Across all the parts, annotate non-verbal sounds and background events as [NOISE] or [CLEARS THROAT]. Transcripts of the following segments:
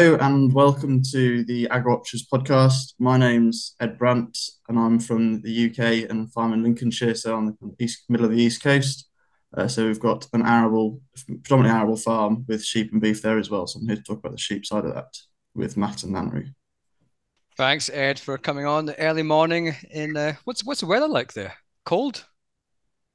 Hello and welcome to the AgriWatchers podcast. My name's Ed Brandt and I'm from the UK and farm in Lincolnshire, so on the east, middle of the east coast. Uh, so we've got an arable, predominantly arable farm with sheep and beef there as well. So I'm here to talk about the sheep side of that with Matt and Andrew. Thanks, Ed, for coming on the early morning. In uh, what's what's the weather like there? Cold?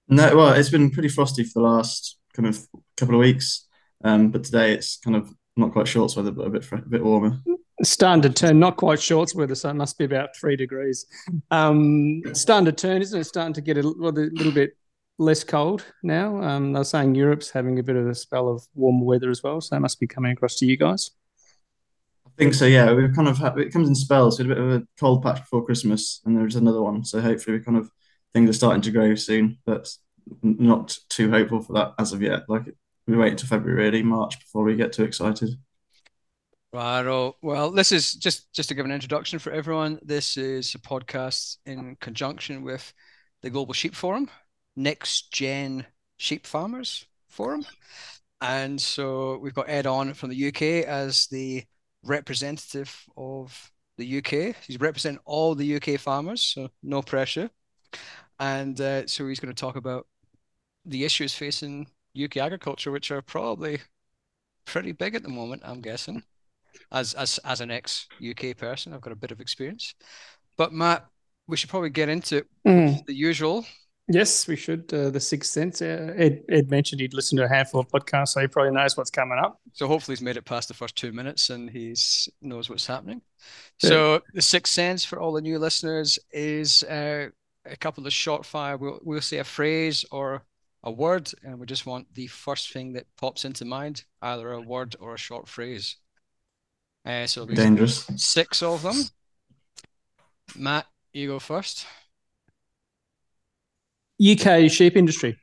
No, well, it's been pretty frosty for the last kind of couple of weeks, um, but today it's kind of not quite shorts weather, but a bit a bit warmer. Starting to turn, not quite shorts weather, so it must be about three degrees. Um, starting to turn, isn't it? Starting to get a, a little bit less cold now. Um, they're saying Europe's having a bit of a spell of warm weather as well, so it must be coming across to you guys. I think so. Yeah, we've kind of have, it comes in spells. We had a bit of a cold patch before Christmas, and there's another one. So hopefully, we kind of things are starting to grow soon, but not too hopeful for that as of yet. Like we wait until February, really March before we get too excited. Right. Well, this is just just to give an introduction for everyone. This is a podcast in conjunction with the Global Sheep Forum, Next Gen Sheep Farmers Forum, and so we've got Ed on from the UK as the representative of the UK. He's representing all the UK farmers, so no pressure. And uh, so he's going to talk about the issues facing UK agriculture, which are probably pretty big at the moment, I'm guessing. As as as an ex UK person, I've got a bit of experience. But Matt, we should probably get into mm. the usual. Yes, we should. Uh, the Sixth Sense. Uh, Ed, Ed mentioned he'd listened to a handful of podcasts, so he probably knows what's coming up. So hopefully he's made it past the first two minutes and he knows what's happening. Yeah. So the Sixth Sense for all the new listeners is uh, a couple of short fire. We'll, we'll say a phrase or a word, and we just want the first thing that pops into mind, either a word or a short phrase. Uh, so dangerous. Six of them. Matt, you go first. UK sheep industry.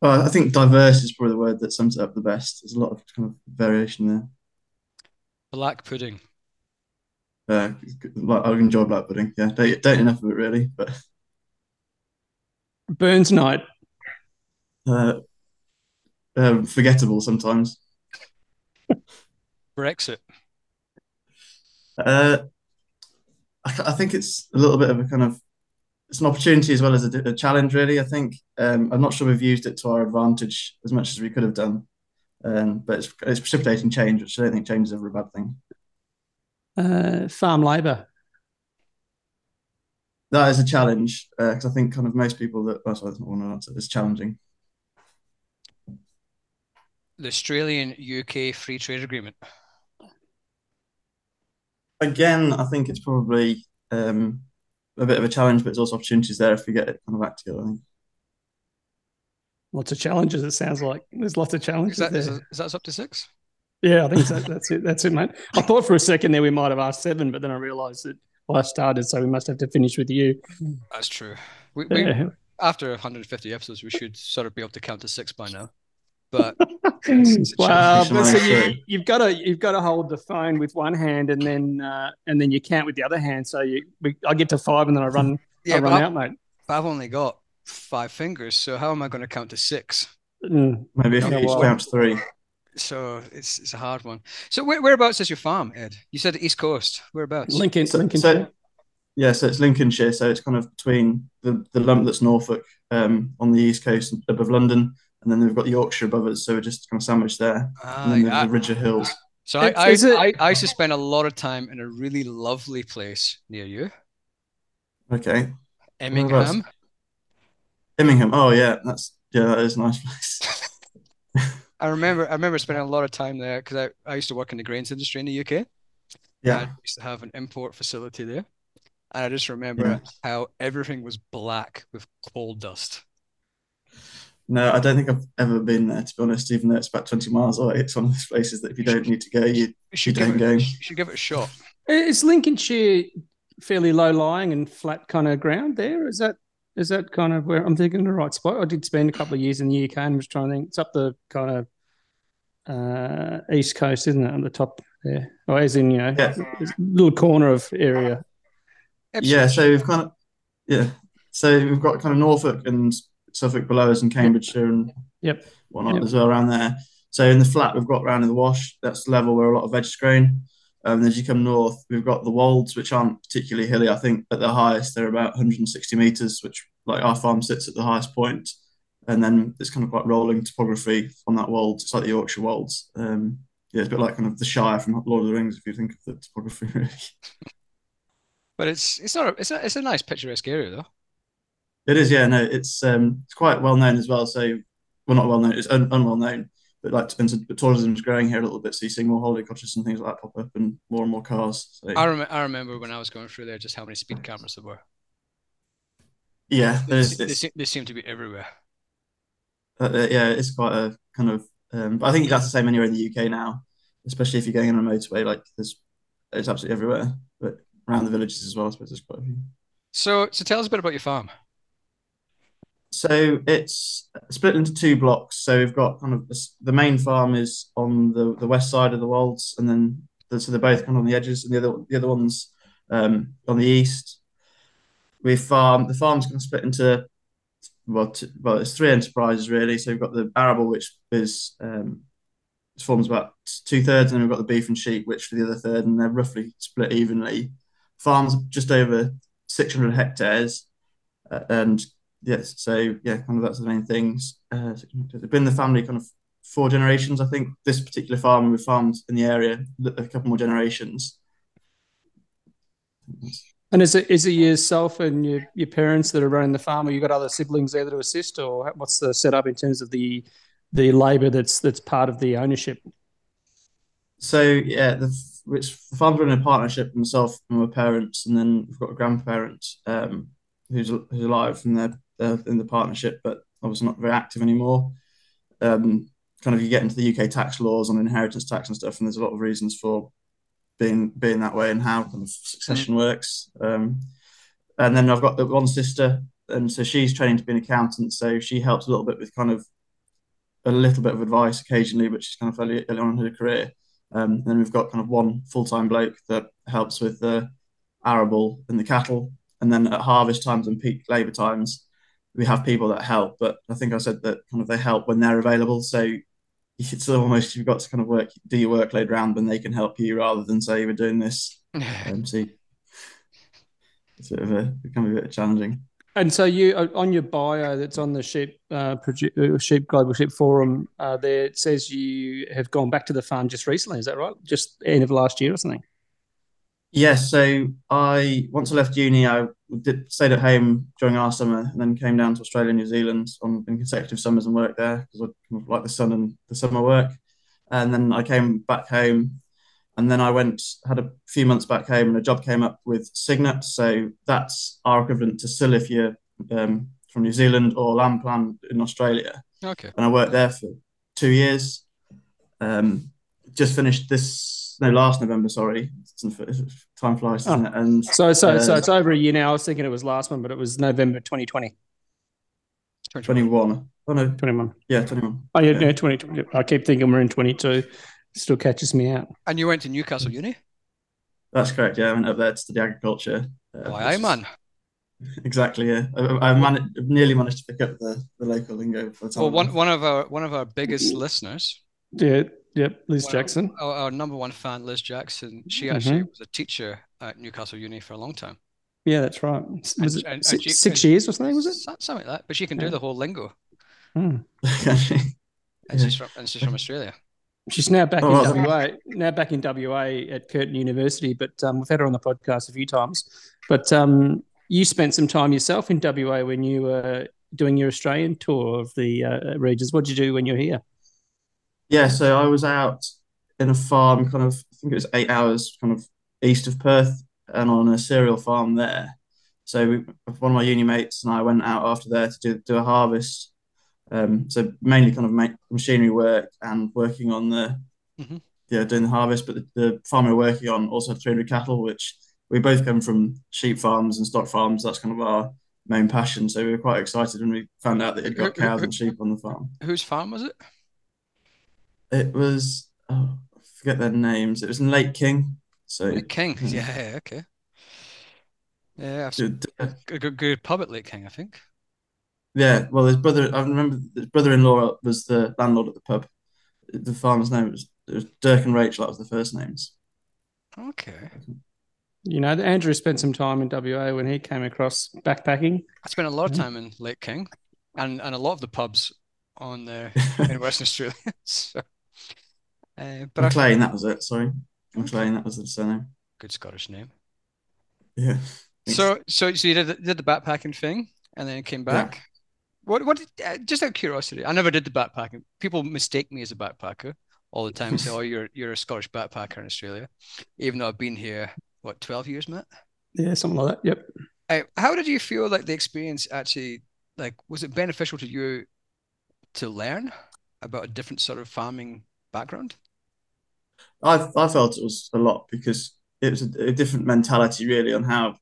Well, I think diverse is probably the word that sums it up the best. There's a lot of kind of variation there. Black pudding. Uh, I enjoy black pudding. Yeah, don't, don't enough of it really, but Burns night. Uh, uh, forgettable sometimes. Brexit. Uh, I, I, think it's a little bit of a kind of it's an opportunity as well as a, a challenge. Really, I think um, I'm not sure we've used it to our advantage as much as we could have done, um, but it's, it's precipitating change, which I don't think change is ever a bad thing. Uh, farm labour that is a challenge because uh, I think kind of most people that that's why I want to answer is challenging. The Australian UK free trade agreement. Again, I think it's probably um, a bit of a challenge, but there's also opportunities there if we get it kind of back together. I think. Lots of challenges. It sounds like there's lots of challenges. Is that, there. Is, is that up to six? Yeah, I think so. that's it. That's it, mate. I thought for a second there we might have asked seven, but then I realised that well, I started, so we must have to finish with you. That's true. We, we yeah. after 150 episodes, we should sort of be able to count to six by now. But [LAUGHS] well, so you, you've got to you've got to hold the phone with one hand and then uh, and then you count with the other hand. So you, we, I get to five and then I run yeah, I run out, mate. I've only got five fingers, so how am I going to count to six? Mm. Maybe if you each counts three. So it's it's a hard one. So where, whereabouts is your farm, Ed? You said East Coast. Whereabouts? Lincoln. So, Lincolnshire. So, yeah, so it's Lincolnshire. So it's kind of between the, the lump that's Norfolk um, on the east coast above London, and then we've got Yorkshire above us. So we're just kind of sandwiched there, and then the, the Ridge of Hills. So I I, it... I, I used to spend a lot of time in a really lovely place near you. Okay. Immingham. Immingham. Oh yeah, that's yeah, that is a nice place. [LAUGHS] I remember I remember spending a lot of time there because I, I used to work in the grains industry in the UK. Yeah. I used to have an import facility there. And I just remember yeah. how everything was black with coal dust. No, I don't think I've ever been there, to be honest, even though it's about 20 miles away. It's one of those places that if you don't need to go, you, you, don't it, go. You should give it a shot. Is Lincolnshire fairly low lying and flat kind of ground there? Is that is that kind of where I'm thinking the right spot? I did spend a couple of years in the UK and was trying to think it's up the kind of uh, east coast, isn't it, on the top there? Or as in, you know, yeah. little corner of area. Absolutely. Yeah, so we've kind of, yeah, so we've got kind of Norfolk and Suffolk below us and Cambridgeshire and yep. whatnot yep. as well around there. So in the flat we've got around in the wash, that's the level where a lot of veg is grown. Um, and as you come north, we've got the wolds, which aren't particularly hilly. I think at the highest they're about 160 meters, which like our farm sits at the highest point, and then it's kind of quite rolling topography on that wold. It's like the Yorkshire wolds. Um, yeah, it's a bit like kind of the Shire from Lord of the Rings, if you think of the topography. [LAUGHS] Really. But it's it's not a, it's a, it's a nice picturesque area though. It is, yeah. No, it's um, it's quite well known as well. So, well, not well known. It's un- unwell known, but like but tourism is growing here a little bit. So you see more holiday cottages and things like that pop up, and more and more cars. So, I, rem- I remember when I was going through there, just how many speed cameras there were. yeah, They, they, it's, they seem to be everywhere. uh, uh, yeah, it's quite a kind of. Um, but I think that's the same anywhere in the UK now, especially if you're going on a motorway. Like there's, it's absolutely everywhere. But around the villages as well, I suppose there's quite a few. So so tell us a bit about your farm. So it's split into two blocks. So we've got kind of the main farm is on the, the west side of the Wolds, and then the, so they're both kind of on the edges, and the other the other ones um, on the east. We farm the farm's kind of split into well, t- well, it's three enterprises really. So we've got the arable, which is um, forms about two thirds, and then we've got the beef and sheep, which for the other third, and they're roughly split evenly. Farms just over six hundred hectares, uh, and yes, so yeah, kind of that's the main things. Uh, it's been the family kind of four generations, I think. This particular farm we've farmed in the area a couple more generations. And is it is it yourself and your, your parents that are running the farm, or you got other siblings there to assist, or what's the setup in terms of the the labour that's that's part of the ownership? So yeah, the which the farm's run in a partnership myself and my parents, and then we've got a grandparent um, who's who's alive, and they're, they're in the partnership, but obviously not very active anymore. Um, kind of you get into the UK tax laws on inheritance tax and stuff, and there's a lot of reasons for being being that way and how kind of succession works. Um, and then I've got the one sister, and so she's training to be an accountant, so she helps a little bit with kind of a little bit of advice occasionally, but she's kind of early, early on in her career. Um, then we've got kind of one full time bloke that helps with the arable and the cattle, and then at harvest times and peak labour times, we have people that help. But I think I said that kind of they help when they're available. So it's almost you've got to kind of work do your workload around when they can help you rather than say we're doing this. [LAUGHS] Um, so it's bit of a it can be a bit challenging. And so you uh, on your bio that's on the sheep uh, produ- uh, sheep global sheep forum uh, there it says you have gone back to the farm just recently. Is that right? Just end of last year or something? Yes, so I once I left uni, I did stayed at home during our summer, and then came down to Australia, and New Zealand on in consecutive summers and worked there because I kind of like the sun and the summer work. And then I came back home, and then I went had a few months back home, and a job came up with Signet. So that's our equivalent to SIL if you're um, from New Zealand or LAMBPLAN in Australia. Okay. And I worked there for two years. Um, just finished this no last November. Sorry, time flies, doesn't? And So so so uh, it's over a year now. I was thinking it was last one, but it was November 2020. 21. Oh no, 21. yeah, 21. Oh yeah, Yeah. no, 2020. I keep thinking we're in 22. Still catches me out. And you went to Newcastle Uni? That's correct. Yeah, I went up there to study agriculture. Uh, Why, which aye, is- man. [LAUGHS] Exactly. Yeah, I, I man- nearly managed to pick up the, the local lingo for the time. Well, one one of our one of our biggest listeners, Yeah, yep. Liz Well, Jackson. our, our number one fan, Liz Jackson, she actually Mm-hmm. was a teacher at Newcastle Uni for a long time. Yeah, that's right. Was And- it and- and six, she- six years or something? Was it? Something like that. But she can do the whole lingo. Hmm. [LAUGHS] And she's from and she's from Australia. She's now back Oh, in well. WA. Now back in WA at Curtin University, but um, we've had her on the podcast a few times. But um, you spent some time yourself in WA when you were doing your Australian tour of the uh, regions. What did you do when you were here? Yeah, so I was out in a farm, kind of, I think it was eight hours, kind of east of Perth, and on a cereal farm there. So we, one of my uni mates and I went out after there to do, do a harvest. Um, so mainly kind of ma- machinery work and working on the, Mhm. yeah, doing the harvest. But the, the farm we are working on also had 300 cattle, which we both come from sheep farms and stock farms. That's kind of our main passion. So we were quite excited when we found out that he'd got cows and sheep on the farm. Whose farm was it? It was oh, I forget their names. It was in Lake King. So Lake King. [LAUGHS] Yeah, yeah, okay. Yeah, I've good. Uh, a good, good pub at Lake King, I think. yeah. Well, his brother. I remember his brother-in-law was the landlord at the pub, the farmer's name was, it was Dirk and Rachel. That was the first names. Okay. You know, Andrew spent some time in WA when he came across backpacking. I spent a lot of time in Lake King, and and a lot of the pubs on there [LAUGHS] in Western Australia. [LAUGHS] so, uh, but I, McLean, that was it. Sorry, McLean, that was the surname. good Scottish name. Yeah. So so so you did the, did the backpacking thing, and then came Yeah. back. What what? Did, uh, just out of curiosity, I never did the backpacking. People mistake me as a backpacker all the time say, [LAUGHS] "Oh, you're you're a Scottish backpacker in Australia," even though I've been here what twelve years, Matt. Yeah, something like that. Yep. Uh, how did you feel like the experience actually like was it beneficial to you to learn about a different sort of farming background? I I felt it was a lot because it was a, a different mentality really on how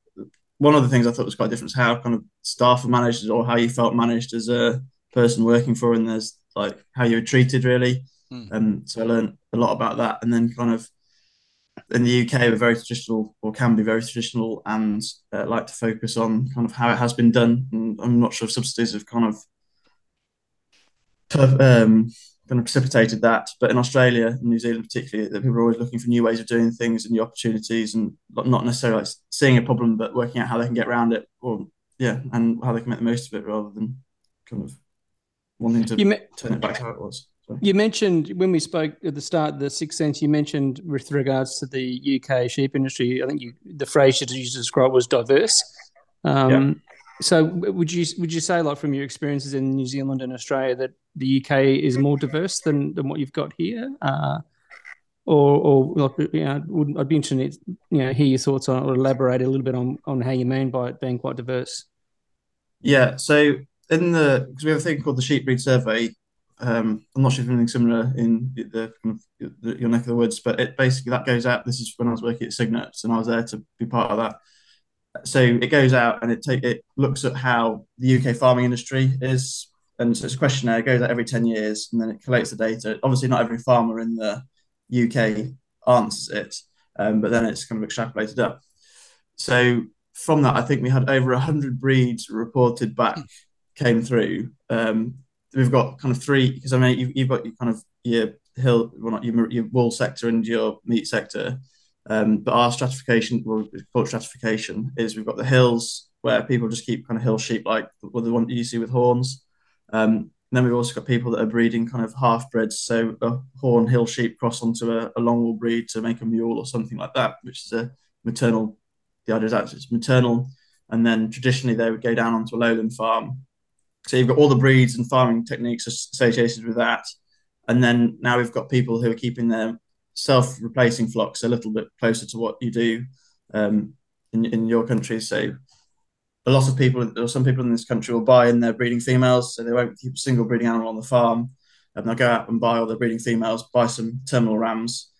one of the things I thought was quite different is how kind of staff were managed or how you felt managed as a person working for and there's like how you were treated really. Hmm. Um, so I learned a lot about that and then kind of in the UK we're very traditional or can be very traditional and uh, like to focus on kind of how it has been done and I'm not sure if subsidies have kind of um, kind of precipitated that. But in Australia and New Zealand, particularly, that people are always looking for new ways of doing things and new opportunities, and not necessarily like seeing a problem, but working out how they can get around it, or yeah, and how they can make the most of it, rather than kind of wanting to me- turn it back to how it was. So, You mentioned when we spoke at the start, the sixth sense. You mentioned with regards to the UK sheep industry. I think you, the phrase you used to describe was diverse. Um, So, would you would you say, like from your experiences in New Zealand and Australia, that the UK is more diverse than, than what you've got here, uh, or or like you know, would, I'd be interested, to, you know, hear your thoughts on or elaborate a little bit on on how you mean by it being quite diverse. yeah, so in the because we have a thing called the sheep breed survey. Um, I'm not sure if anything similar in the, the your neck of the woods, but it basically that goes out. This is when I was working at Signet, and I was there to be part of that. So it goes out and it take it looks at how the UK farming industry is, and so it's a questionnaire. It goes out every ten years, and then it collates the data. Obviously, not every farmer in the UK answers it, um, but then it's kind of extrapolated up. So from that, I think we had over hundred breeds reported back came through. Um, we've got kind of three because I mean you've, you've got your kind of your hill, well not your, your wool sector and your meat sector. Um, but our stratification, well, we call it stratification, is we've got the hills where people just keep kind of hill sheep like well, the one you see with horns. Um, then we've also got people that are breeding kind of half breeds, so a horn hill sheep cross onto a, a long wool breed to make a mule or something like that, which is a maternal. The idea is actually it's maternal, and then traditionally they would go down onto a lowland farm. So you've got all the breeds and farming techniques associated with that, and then now we've got people who are keeping their self-replacing flocks a little bit closer to what you do um, in in your country. So a lot of people, or some people in this country, will buy in their breeding females, so they won't keep a single breeding animal on the farm, and they'll go out and buy all their breeding females, buy some terminal rams.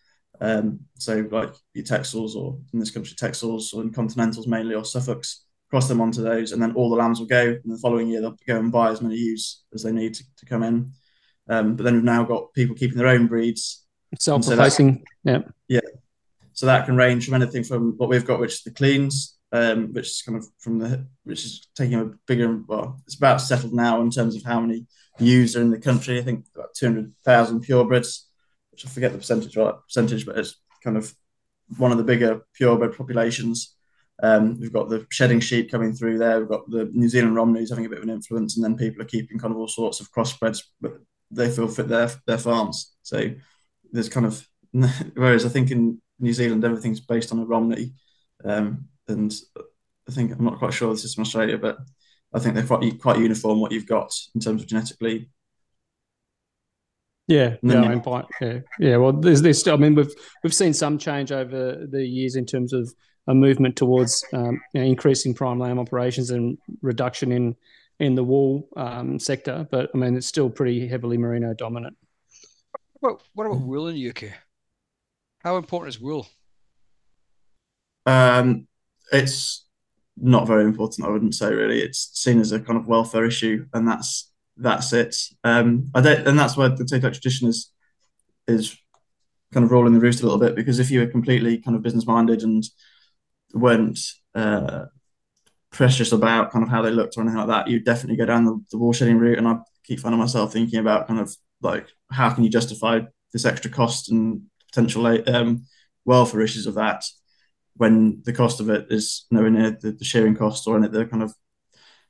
Um, so like your Texels, or in this country Texels, or in Continentals mainly, or Suffolks, cross them onto those, and then all the lambs will go. And the following year they'll go and buy as many ewes as they need to, to come in. Um, but then we've now got people keeping their own breeds, Self-replacing. yeah. Yeah. So that can range from anything from what we've got, which is the Lleyns, um, which is kind of from the which is taking a bigger. Well, it's about settled now in terms of how many ewes are in the country. I think about two hundred thousand purebreds, which I forget the percentage right percentage, but it's kind of one of the bigger purebred populations. Um, we've got the shedding sheep coming through there. We've got the New Zealand Romneys having a bit of an influence, and then people are keeping kind of all sorts of crossbreds, but they feel fit their their farms. So there's kind of [LAUGHS] whereas I think in New Zealand everything's based on a Romney, um, and I think I'm not quite sure this is from Australia, but I think they're quite quite uniform what you've got in terms of genetically. Yeah, yeah, then I mean, yeah, yeah. Well, there's, there's still. I mean, we've we've seen some change over the years in terms of a movement towards um, you know, increasing prime lamb operations and reduction in in the wool um, sector. But I mean, it's still pretty heavily merino dominant. What what about wool in the UK? How important is wool? Um, it's not very important, I wouldn't say really. It's seen as a kind of welfare issue, and that's that's it. Um, I don't, and that's where the take tradition is is kind of rolling the roost a little bit because if you were completely kind of business minded and weren't uh, precious about kind of how they looked or anything like that, you'd definitely go down the, the wool shedding route. And I keep finding myself thinking about kind of like how can you justify this extra cost and potential um, welfare issues of that when the cost of it is nowhere near the, the shearing cost or any the kind of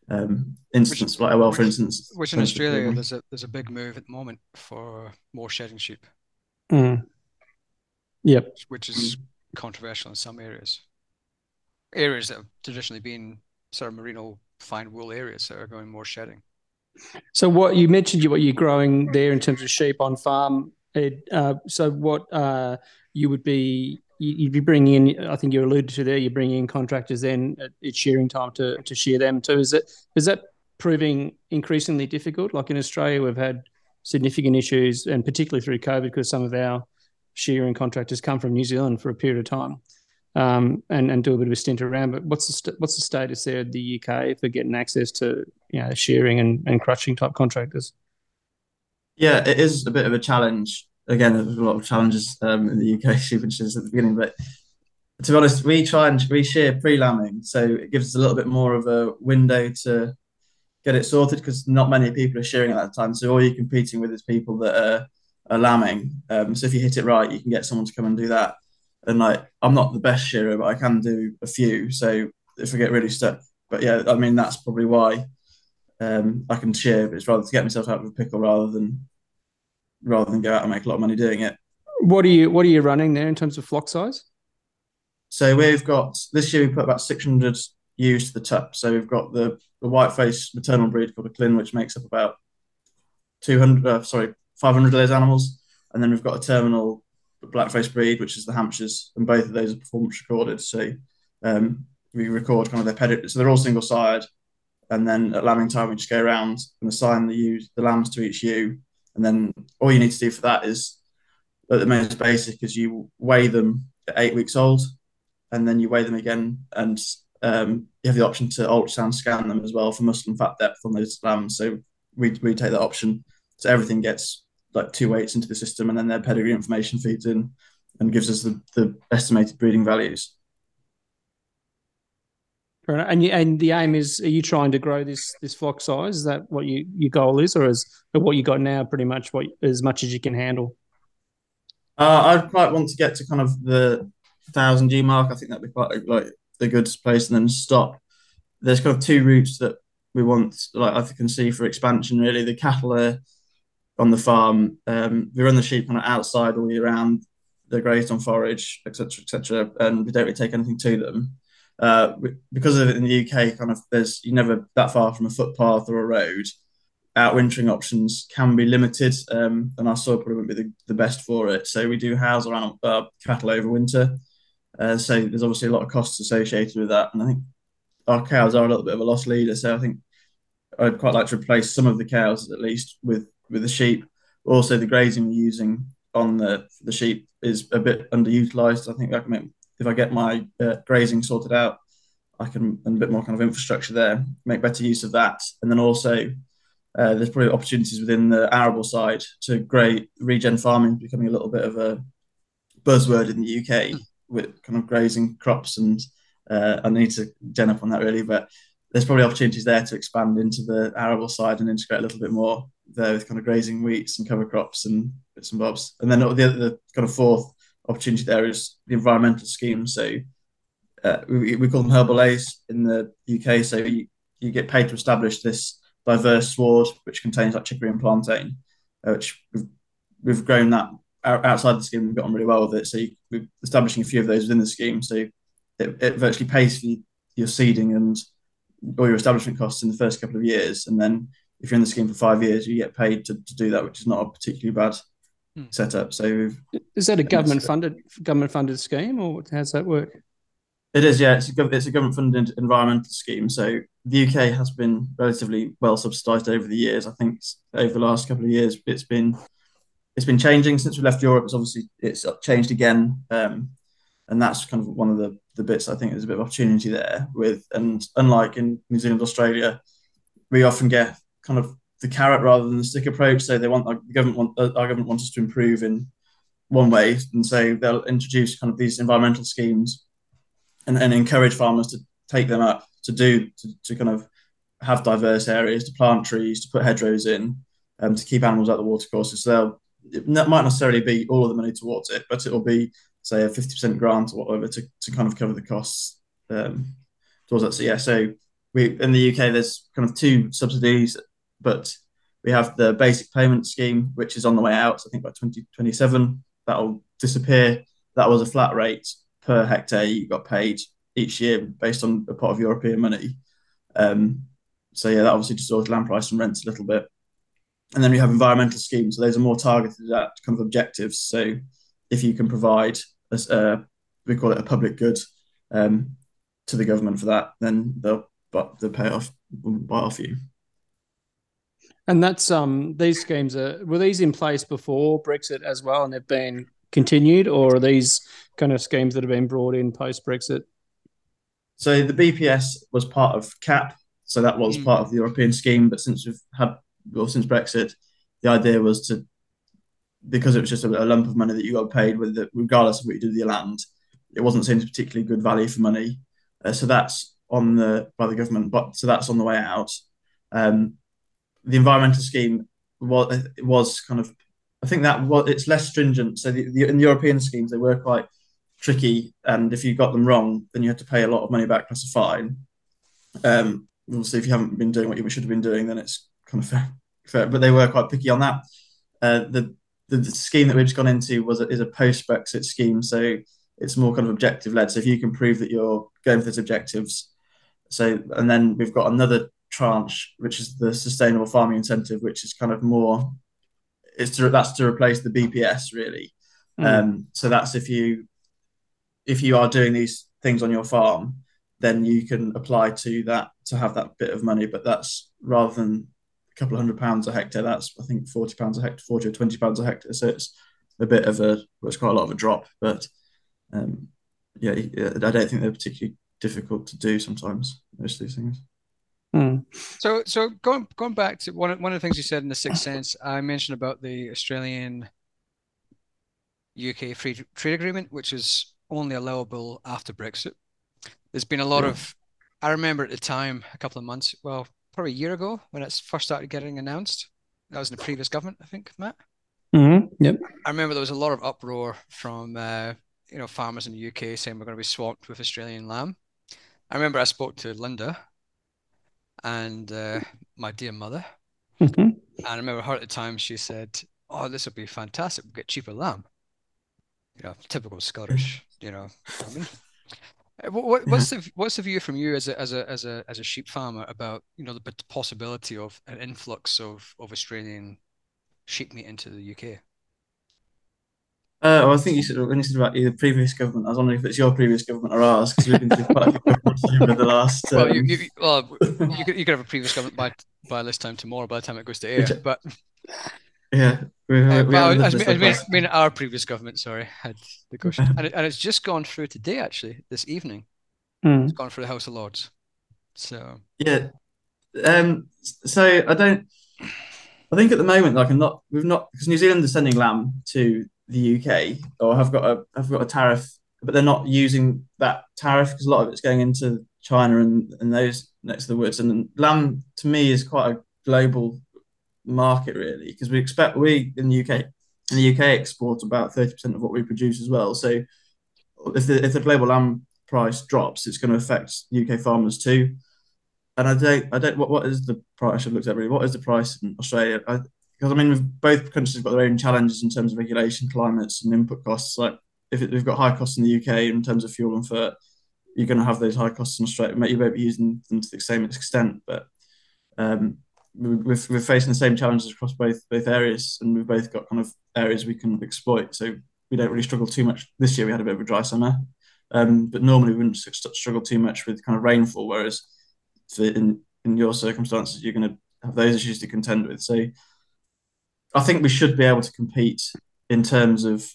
um, instance, which, like a welfare which, instance. Which in Australia, there's a there's a big move at the moment for more shedding sheep. Mm. Yep. Which is controversial in some areas. Areas that have traditionally been sort of merino fine wool areas that are going more shedding. So what you mentioned, you what you're growing there in terms of sheep on farm. Ed, uh, so what uh, you would be you'd be bringing in. I think you alluded to there. You're bringing in contractors then at, at shearing time to to shear them too. Is it is that proving increasingly difficult? Like in Australia, we've had significant issues, and particularly through COVID, because some of our shearing contractors come from New Zealand for a period of time um, and and do a bit of a stint around. But what's the st- what's the status there in the UK for getting access to you know shearing and, and crutching type contractors? Yeah, it is a bit of a challenge. Again, there's a lot of challenges um, in the UK [LAUGHS] industry at the beginning, but to be honest, we try and we shear pre-lambing, so it gives us a little bit more of a window to get it sorted because not many people are shearing at that time. So all you're competing with is people that are, are lambing. Um, so if you hit it right, you can get someone to come and do that. And like, I'm not the best shearer, but I can do a few. So if I get really stuck, but yeah, I mean that's probably why um, I can shear. But it's rather to get myself out of a pickle rather than rather than go out and make a lot of money doing it. What are you What are you running there in terms of flock size? So we've got this year we put about 600 ewes to the tup. So we've got the the white face maternal breed called a Lleyn, which makes up about 200, uh, sorry, 500 of those animals. And then we've got a terminal blackface breed, which is the Hampshires, and both of those are performance recorded. So um, we record kind of their pedigree. So they're all single side. And then at lambing time, we just go around and assign the ewes, the lambs to each ewe. And then all you need to do for that is, at the most basic, is you weigh them at eight weeks old, and then you weigh them again and um, you have the option to ultrasound scan them as well for muscle and fat depth on those lambs. So we, we take that option. So everything gets like two weights into the system, and then their pedigree information feeds in and gives us the, the estimated breeding values. And you, and the aim is, are you trying to grow this this flock size? Is that what you, your goal is, or is or what you got now pretty much what as much as you can handle? Uh, I'd quite want to get to kind of the thousand G mark. I think that'd be quite like a good place and then stop. There's kind of two routes that we want, like I can see for expansion. Really, the cattle are on the farm. Um, we run the sheep kind of outside all year round. They're grazed on forage, etc., etc., and we don't really take anything to them. Uh, because of it in the UK, kind of there's you're never that far from a footpath or a road. Outwintering options can be limited, um, and our soil probably wouldn't be the, the best for it. So we do house our animal, uh, cattle over winter. Uh, so there's obviously a lot of costs associated with that, and I think our cows are a little bit of a loss leader. So I think I'd quite like to replace some of the cows at least with with the sheep. Also, the grazing we're using on the the sheep is a bit underutilized. I think I can make, if I get my uh, grazing sorted out, I can and a bit more kind of infrastructure there, make better use of that, and then also. Uh, there's probably opportunities within the arable side to great regen farming becoming a little bit of a buzzword in the UK with kind of grazing crops, and uh, I need to gen up on that really. But there's probably opportunities there to expand into the arable side and integrate a little bit more there with kind of grazing wheats and cover crops and bits and bobs. And then the other the kind of fourth opportunity there is the environmental scheme. So uh, we, we call them herbal leys in the UK. So you, you get paid to establish this diverse sward which contains like chicory and plantain, uh, which we've, we've grown that outside the scheme, we've got on really well with it. So you, we're establishing a few of those within the scheme. So it, it virtually pays for your seeding and all your establishment costs in the first couple of years. And then if you're in the scheme for five years, you get paid to, to do that, which is not a particularly bad hmm. setup. So is that a government funded government funded scheme, or how does that work? It is, yeah. It's a, it's a government funded environmental scheme. So the UK has been relatively well subsidised over the years. I think over the last couple of years, it's been it's been changing since we left Europe. It's obviously it's changed again, um, and that's kind of one of the the bits I think there's a bit of opportunity there with. And unlike in New Zealand, Australia, we often get kind of the carrot rather than the stick approach. So they want the government want uh, our government wants us to improve in one way, and so they'll introduce kind of these environmental schemes and, and encourage farmers to take them up to do to, to kind of have diverse areas to plant trees to put hedgerows in um, to keep animals out of the watercourses. So they'll it might necessarily be all of the money towards it, but it will be say a fifty percent grant or whatever to, to kind of cover the costs um, towards that. So yeah, so we in the UK there's kind of two subsidies, but we have the basic payment scheme, which is on the way out. So I think by 2027 that'll disappear. That was a flat rate per hectare you got paid each year based on a pot of European money. Um, so yeah, that obviously distorts land price and rents a little bit. And then we have environmental schemes. So those are more targeted at kind of objectives. So if you can provide, uh, we call it a public good um, to the government for that, then they'll but they'll pay off buy off you. And that's um these schemes are were these in place before Brexit as well, and they've been continued, or are these kind of schemes that have been brought in post Brexit? So the BPS was part of CAP, so that was mm. part of the European scheme. But since we've had, well, since Brexit, the idea was to, because it was just a, a lump of money that you got paid with, the, regardless of what you did with your land, it wasn't seen as particularly good value for money. Uh, so that's on the by the government, but so that's on the way out. Um, the environmental scheme was was kind of, I think that was it's less stringent. So the, the in the European schemes they were quite tricky, and if you got them wrong, then you had to pay a lot of money back plus a fine. Um, obviously, if you haven't been doing what you should have been doing, then it's kind of [LAUGHS] fair. fair. But they were quite picky on that. Uh, the, the, the scheme that we've just gone into was a, is a post Brexit scheme, so it's more kind of objective led. So if you can prove that you're going for those objectives, so and then we've got another tranche, which is the sustainable farming incentive, which is kind of more. It's to that's to replace the BPS really. Mm. Um, so that's if you if you are doing these things on your farm, then you can apply to that to have that bit of money. But that's rather than a couple of hundred pounds a hectare, that's I think forty pounds a hectare, forty or twenty pounds a hectare. So it's a bit of a well, it's quite a lot of a drop. But um, yeah, I don't think they're particularly difficult to do sometimes. Most of these things. Mm. So, so going going back to one one of the things you said in the Sixth Sense, I mentioned about the Australian UK free trade agreement, which is only allowable after Brexit. There's been a lot yeah. of, I remember at the time, a couple of months, well, probably a year ago when it first started getting announced. That was in the previous government, I think, Matt. Mm-hmm. Yep. I remember there was a lot of uproar from, uh, you know, farmers in the UK saying we're going to be swamped with Australian lamb. I remember I spoke to Linda and uh, my dear mother. Mm-hmm. And I remember her at the time, she said, Oh, this will be fantastic. We'll get cheaper lamb. You know, typical Scottish you know. I mean, what, what's the what's the view from you as a as a as a as a sheep farmer about you know the possibility of an influx of of Australian sheep meat into the UK? Uh, well, I think you said when you said about the previous government, I was wondering if it's your previous government or ours because we've been through quite a few governments over the last. Um... Well, you, you, well, [LAUGHS] you could, you could have a previous government by by this time tomorrow by the time it goes to air, but [LAUGHS] yeah, uh, well, I, mean, I, mean, I mean, our previous government, sorry, had the question, [LAUGHS] and, it, and it's just gone through today, actually, this evening. Mm. It's gone through the House of Lords. So yeah, um, so I don't. I think at the moment, like I'm not, we've not because New Zealand is sending lamb to the UK or have got a have got a tariff, but they're not using that tariff because a lot of it's going into China and and those next to the woods. And lamb to me is quite a global market really because we expect we in the UK in the UK export about 30% of what we produce as well. So if the, if the global lamb price drops it's going to affect UK farmers too. And I don't I don't what, what is the price? I should look at really what is the price in Australia? Because I mean both countries have got their own challenges in terms of regulation climates and input costs. Like if it, we've got high costs in the UK in terms of fuel and fert you're going to have those high costs in Australia. You won't be using them to the same extent but um, we're, we're facing the same challenges across both both areas, and we've both got kind of areas we can exploit. So we don't really struggle too much. This year we had a bit of a dry summer, um, but normally we wouldn't struggle too much with kind of rainfall. Whereas in in your circumstances, you're going to have those issues to contend with. So I think we should be able to compete in terms of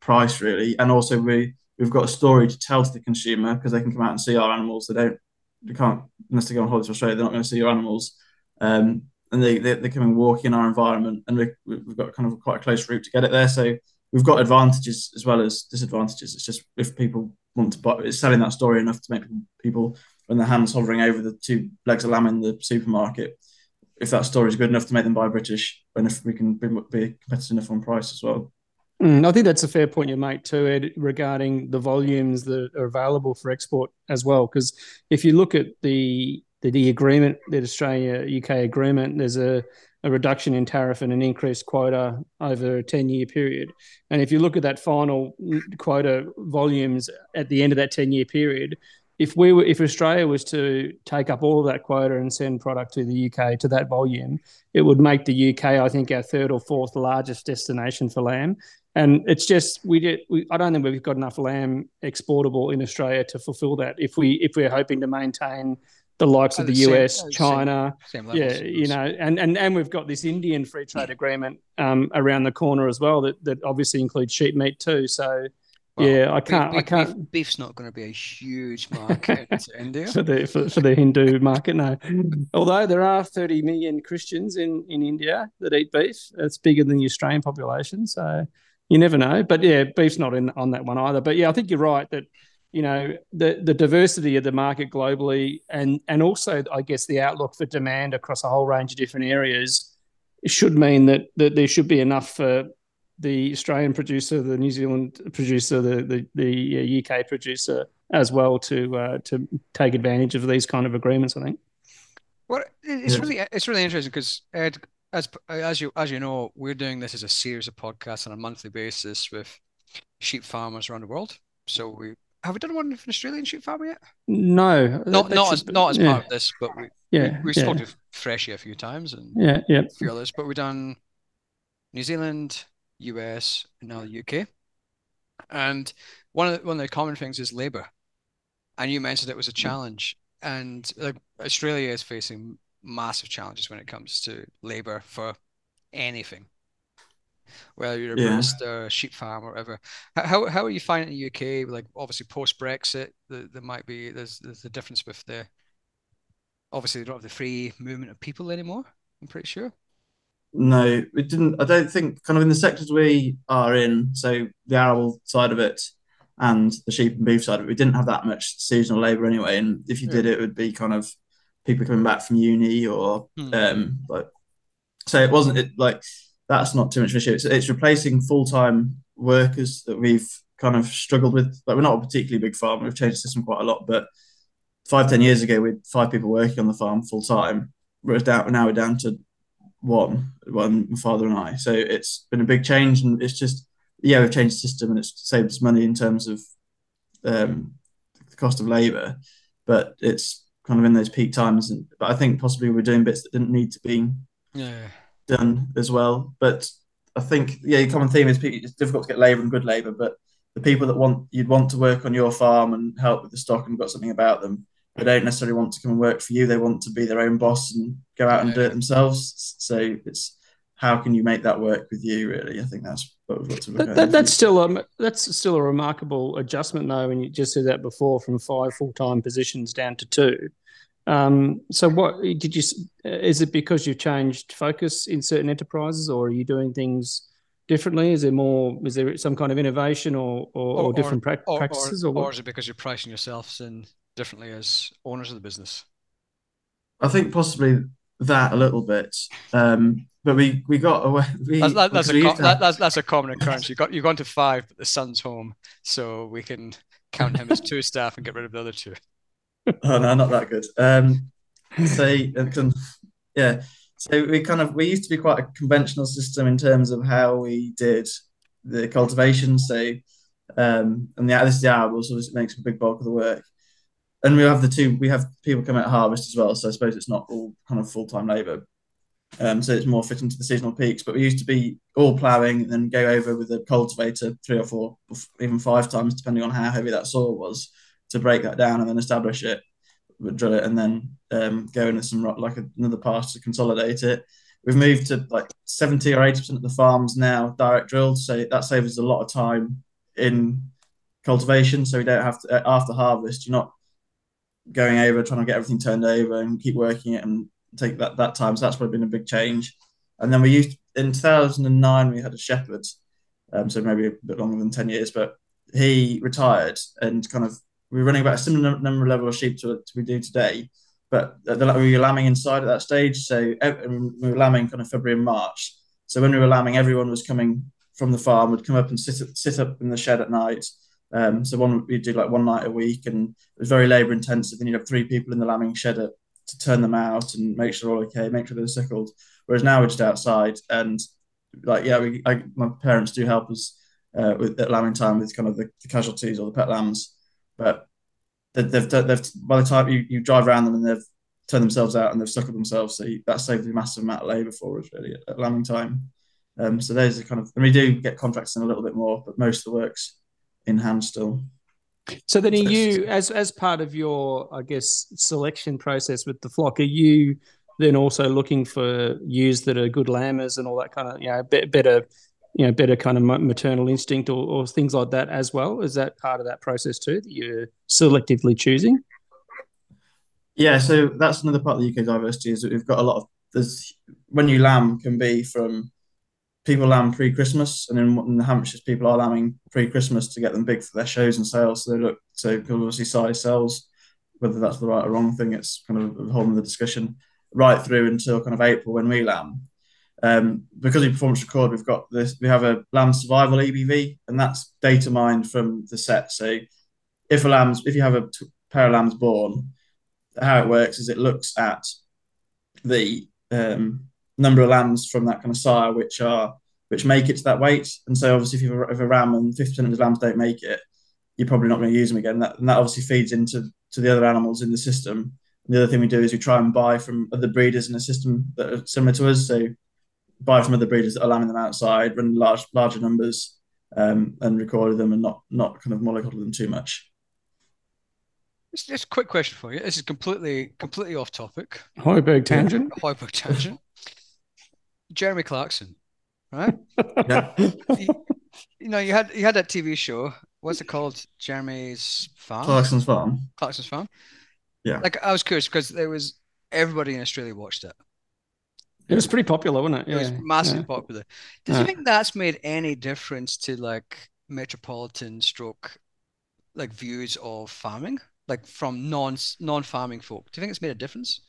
price, really, and also we we've got a story to tell to the consumer because they can come out and see our animals. They don't, they can't unless they go on holiday to Australia. They're not going to see your animals. Um, and they, they, they come and walk in our environment, and we, we've got kind of quite a close route to get it there. So we've got advantages as well as disadvantages. It's just if people want to buy, it's selling that story enough to make people, when their hands hovering over the two legs of lamb in the supermarket, if that story is good enough to make them buy British, and if we can be, be competitive enough on price as well. Mm, I think that's a fair point you make too, Ed, regarding the volumes that are available for export as well. Because if you look at the the, agreement, the Australia UK agreement, there's a, a reduction in tariff and an increased quota over a 10 year period. And if you look at that final quota volumes at the end of that 10 year period, if we were if Australia was to take up all of that quota and send product to the UK to that volume, it would make the UK, I think, our third or fourth largest destination for lamb. And it's just we get we, I don't think we've got enough lamb exportable in Australia to fulfil that. If we if we're hoping to maintain the likes of the, the US, same, China, same, same yeah, you know, and, and and we've got this Indian free trade agreement um, around the corner as well that that obviously includes sheep meat too. So well, yeah, I can't. Beef, I can't. Beef, beef's not going to be a huge [LAUGHS] market India [LAUGHS] for the for, for, the Hindu market. No, although there are 30 million Christians in in India that eat beef. It's bigger than the Australian population, so you never know. But yeah, beef's not in on that one either. But yeah, I think you're right that you know the the diversity of the market globally, and and also I guess the outlook for demand across a whole range of different areas should mean that that there should be enough for the Australian producer, the New Zealand producer, the the, the UK producer as well to uh, to take advantage of these kind of agreements. I think. Well, it's yes. really it's really interesting because Ed, as as you as you know, we're doing this as a series of podcasts on a monthly basis with sheep farmers around the world. So we have we done one with an Australian sheep farmer yet? No, not not as not as yeah. part of this, but we yeah we, we yeah. spoke to Freshie a few times and yeah yeah a few others, but we've done New Zealand, US, and now the UK. And one of the, one of the common things is labor. And you mentioned it was a challenge. And like Australia is facing massive challenges when it comes to labor for anything. Whether you're a yeah. barista, sheep farm, or whatever. How, how are you finding the UK? Like obviously post Brexit, there, there might be there's there's a difference with the obviously they don't have the free movement of people anymore. I'm pretty sure. No, it didn't. I don't think kind of in the sectors we are in, so the arable side of it and the sheep and beef side of it, we didn't have that much seasonal labour anyway. And if you yeah. did, it would be kind of people coming back from uni or hmm. um like. So it wasn't it like that's not too much of an issue. It's, it's replacing full time workers that we've kind of struggled with. Like we're not a particularly big farm. We've changed the system quite a lot, but five ten years ago we had five people working on the farm full time. Whereas down now we're down to one, one my father and I. So it's been a big change, and it's just yeah, we've changed the system, and it's saved us money in terms of um, the cost of labour, but it's kind of in those peak times. And but I think possibly we're doing bits that didn't need to be yeah. Done as well. But I think yeah, the common theme is it's difficult to get labour and good labour, but the people that want you'd want to work on your farm and help with the stock and got something about them they don't necessarily want to come and work for you. They want to be their own boss and go out and do it themselves. So it's how can you make that work with you? Really, I think that's what we've got to look that, at. that's still a that's still a remarkable adjustment, though. When you just said that before, from five full time positions down to two. Um, so, what did you? Is it because you've changed focus in certain enterprises, or are you doing things? differently? Is there more? Is there some kind of innovation or or, or, or different pra- or, practices, or, or, is it because you're pricing yourselves in differently as owners of the business? I think possibly that a little bit. Um, but we we got away. We, that's, that, that's, a com- that, that's, that's a common occurrence. You got you've gone to five, but the son's home, so we can count him as two staff and get rid of the other two. Oh no, not that good. Um, so yeah, so we kind of we used to be quite a conventional system in terms of how we did the cultivation. So um, and the this is the arable, so it makes a big bulk of the work and we have the two. We have people come at harvest as well, so I suppose it's not all kind of full time labour. Um, so it's more fitting to the seasonal peaks. But we used to be all ploughing and then go over with a cultivator three or four, even five times, depending on how heavy that soil was, to break that down and then establish it, drill it, and then um, go into some like another pass to consolidate it. We've moved to like seventy or eighty percent of the farms now direct drilled, so that saves us a lot of time in cultivation. So we don't have to after harvest. You're not going over, trying to get everything turned over and keep working it and take that, that time. So that's probably been a big change. And then we used in 2009, we had a shepherd, um, so maybe a bit longer than 10 years, but he retired and kind of we were running about a similar number level of sheep to, to we do today. but the, we were lambing inside at that stage. So we were lambing kind of February and March. So when we were lambing, everyone was coming from the farm, would come up and sit sit up in the shed at night. Um, so one we do like one night a week, and it was very labour intensive. And you'd have three people in the lambing shed at, to turn them out and make sure all okay, make sure they're suckled. Whereas now we're just outside, and like yeah, we, I, my parents do help us uh, with at lambing time with kind of the, the casualties or the pet lambs, but they've, they've, they've by the time you, you drive around them and they've turned themselves out and they've suckled themselves, so you, that saves a massive amount of labour for us really at, at lambing time. Um, so those are kind of, and we do get contracts in a little bit more, but most of the work's in hand still. So then, are you as as part of your, I guess, selection process with the flock? Are you then also looking for ewes that are good lambers and all that kind of, you know, bit better, you know, better kind of maternal instinct or, or things like that as well? Is that part of that process too that you're selectively choosing? Yeah, so that's another part of the UK diversity is that we've got a lot of there's when you lamb can be from people lamb pre-Christmas, and in, in the Hampshires, people are lambing pre-Christmas to get them big for their shows and sales. So they look so obviously size sells. Whether that's the right or wrong thing, it's kind of holding the discussion. Right through until kind of April when we lamb, um, because we performance record, we've got this. We have a lamb survival EBV, and that's data mined from the set. So if a lamb's, if you have a t- pair of lambs born, how it works is it looks at the um, number of lambs from that kind of sire which are which make it to that weight. And so obviously if you have a, a ram and 50% of the lambs don't make it, you're probably not going to use them again. That, and that obviously feeds into to the other animals in the system. And the other thing we do is we try and buy from other breeders in the system that are similar to us. So buy from other breeders that are lambing them outside, run large larger numbers, um, and record them and not not kind of mollycoddle them too much. Just a quick question for you. This is completely completely off topic. Heuberg tangent. Heuberg [LAUGHS] tangent. Jeremy Clarkson, right? [LAUGHS] Yeah. you, you know, you had you had that TV show. What's it called? Jeremy's Farm. Clarkson's Farm. Clarkson's Farm. Yeah. Like I was curious because there was everybody in Australia watched it. It was pretty popular, wasn't it? It was massively yeah. popular. Did Yeah. you think that's made any difference to like metropolitan stroke like views of farming? Like from non non farming folk. Do you think it's made a difference?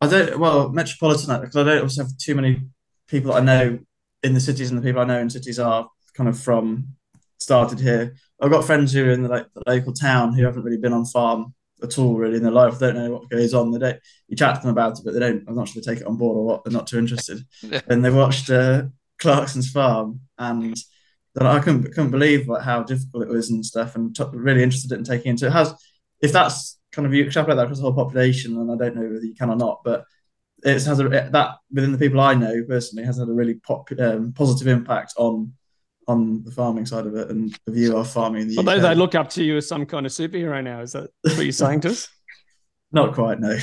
I don't. Well, metropolitan because I don't also have too many people that I know in the cities, and the people I know in cities are kind of from started here. I've got friends who are in the, like the local town who haven't really been on farm at all, really in their life. They don't know what goes on. They don't. You chat to them about it, but they don't. I'm not sure they take it on board or what. They're not too interested. Yeah. And they watched uh, Clarkson's Farm, and I couldn't couldn't believe like, how difficult it was and stuff, and t- really interested in taking into it. Has if that's kind of you extrapolate that across the whole population, and I don't know whether you can or not, but it has a that within the people I know personally has had a really pop, um, positive impact on on the farming side of it and the view of farming in the Well, they, UK. they look up to you as some kind of superhero now. Is that what you're saying to us? [LAUGHS] Not quite, no.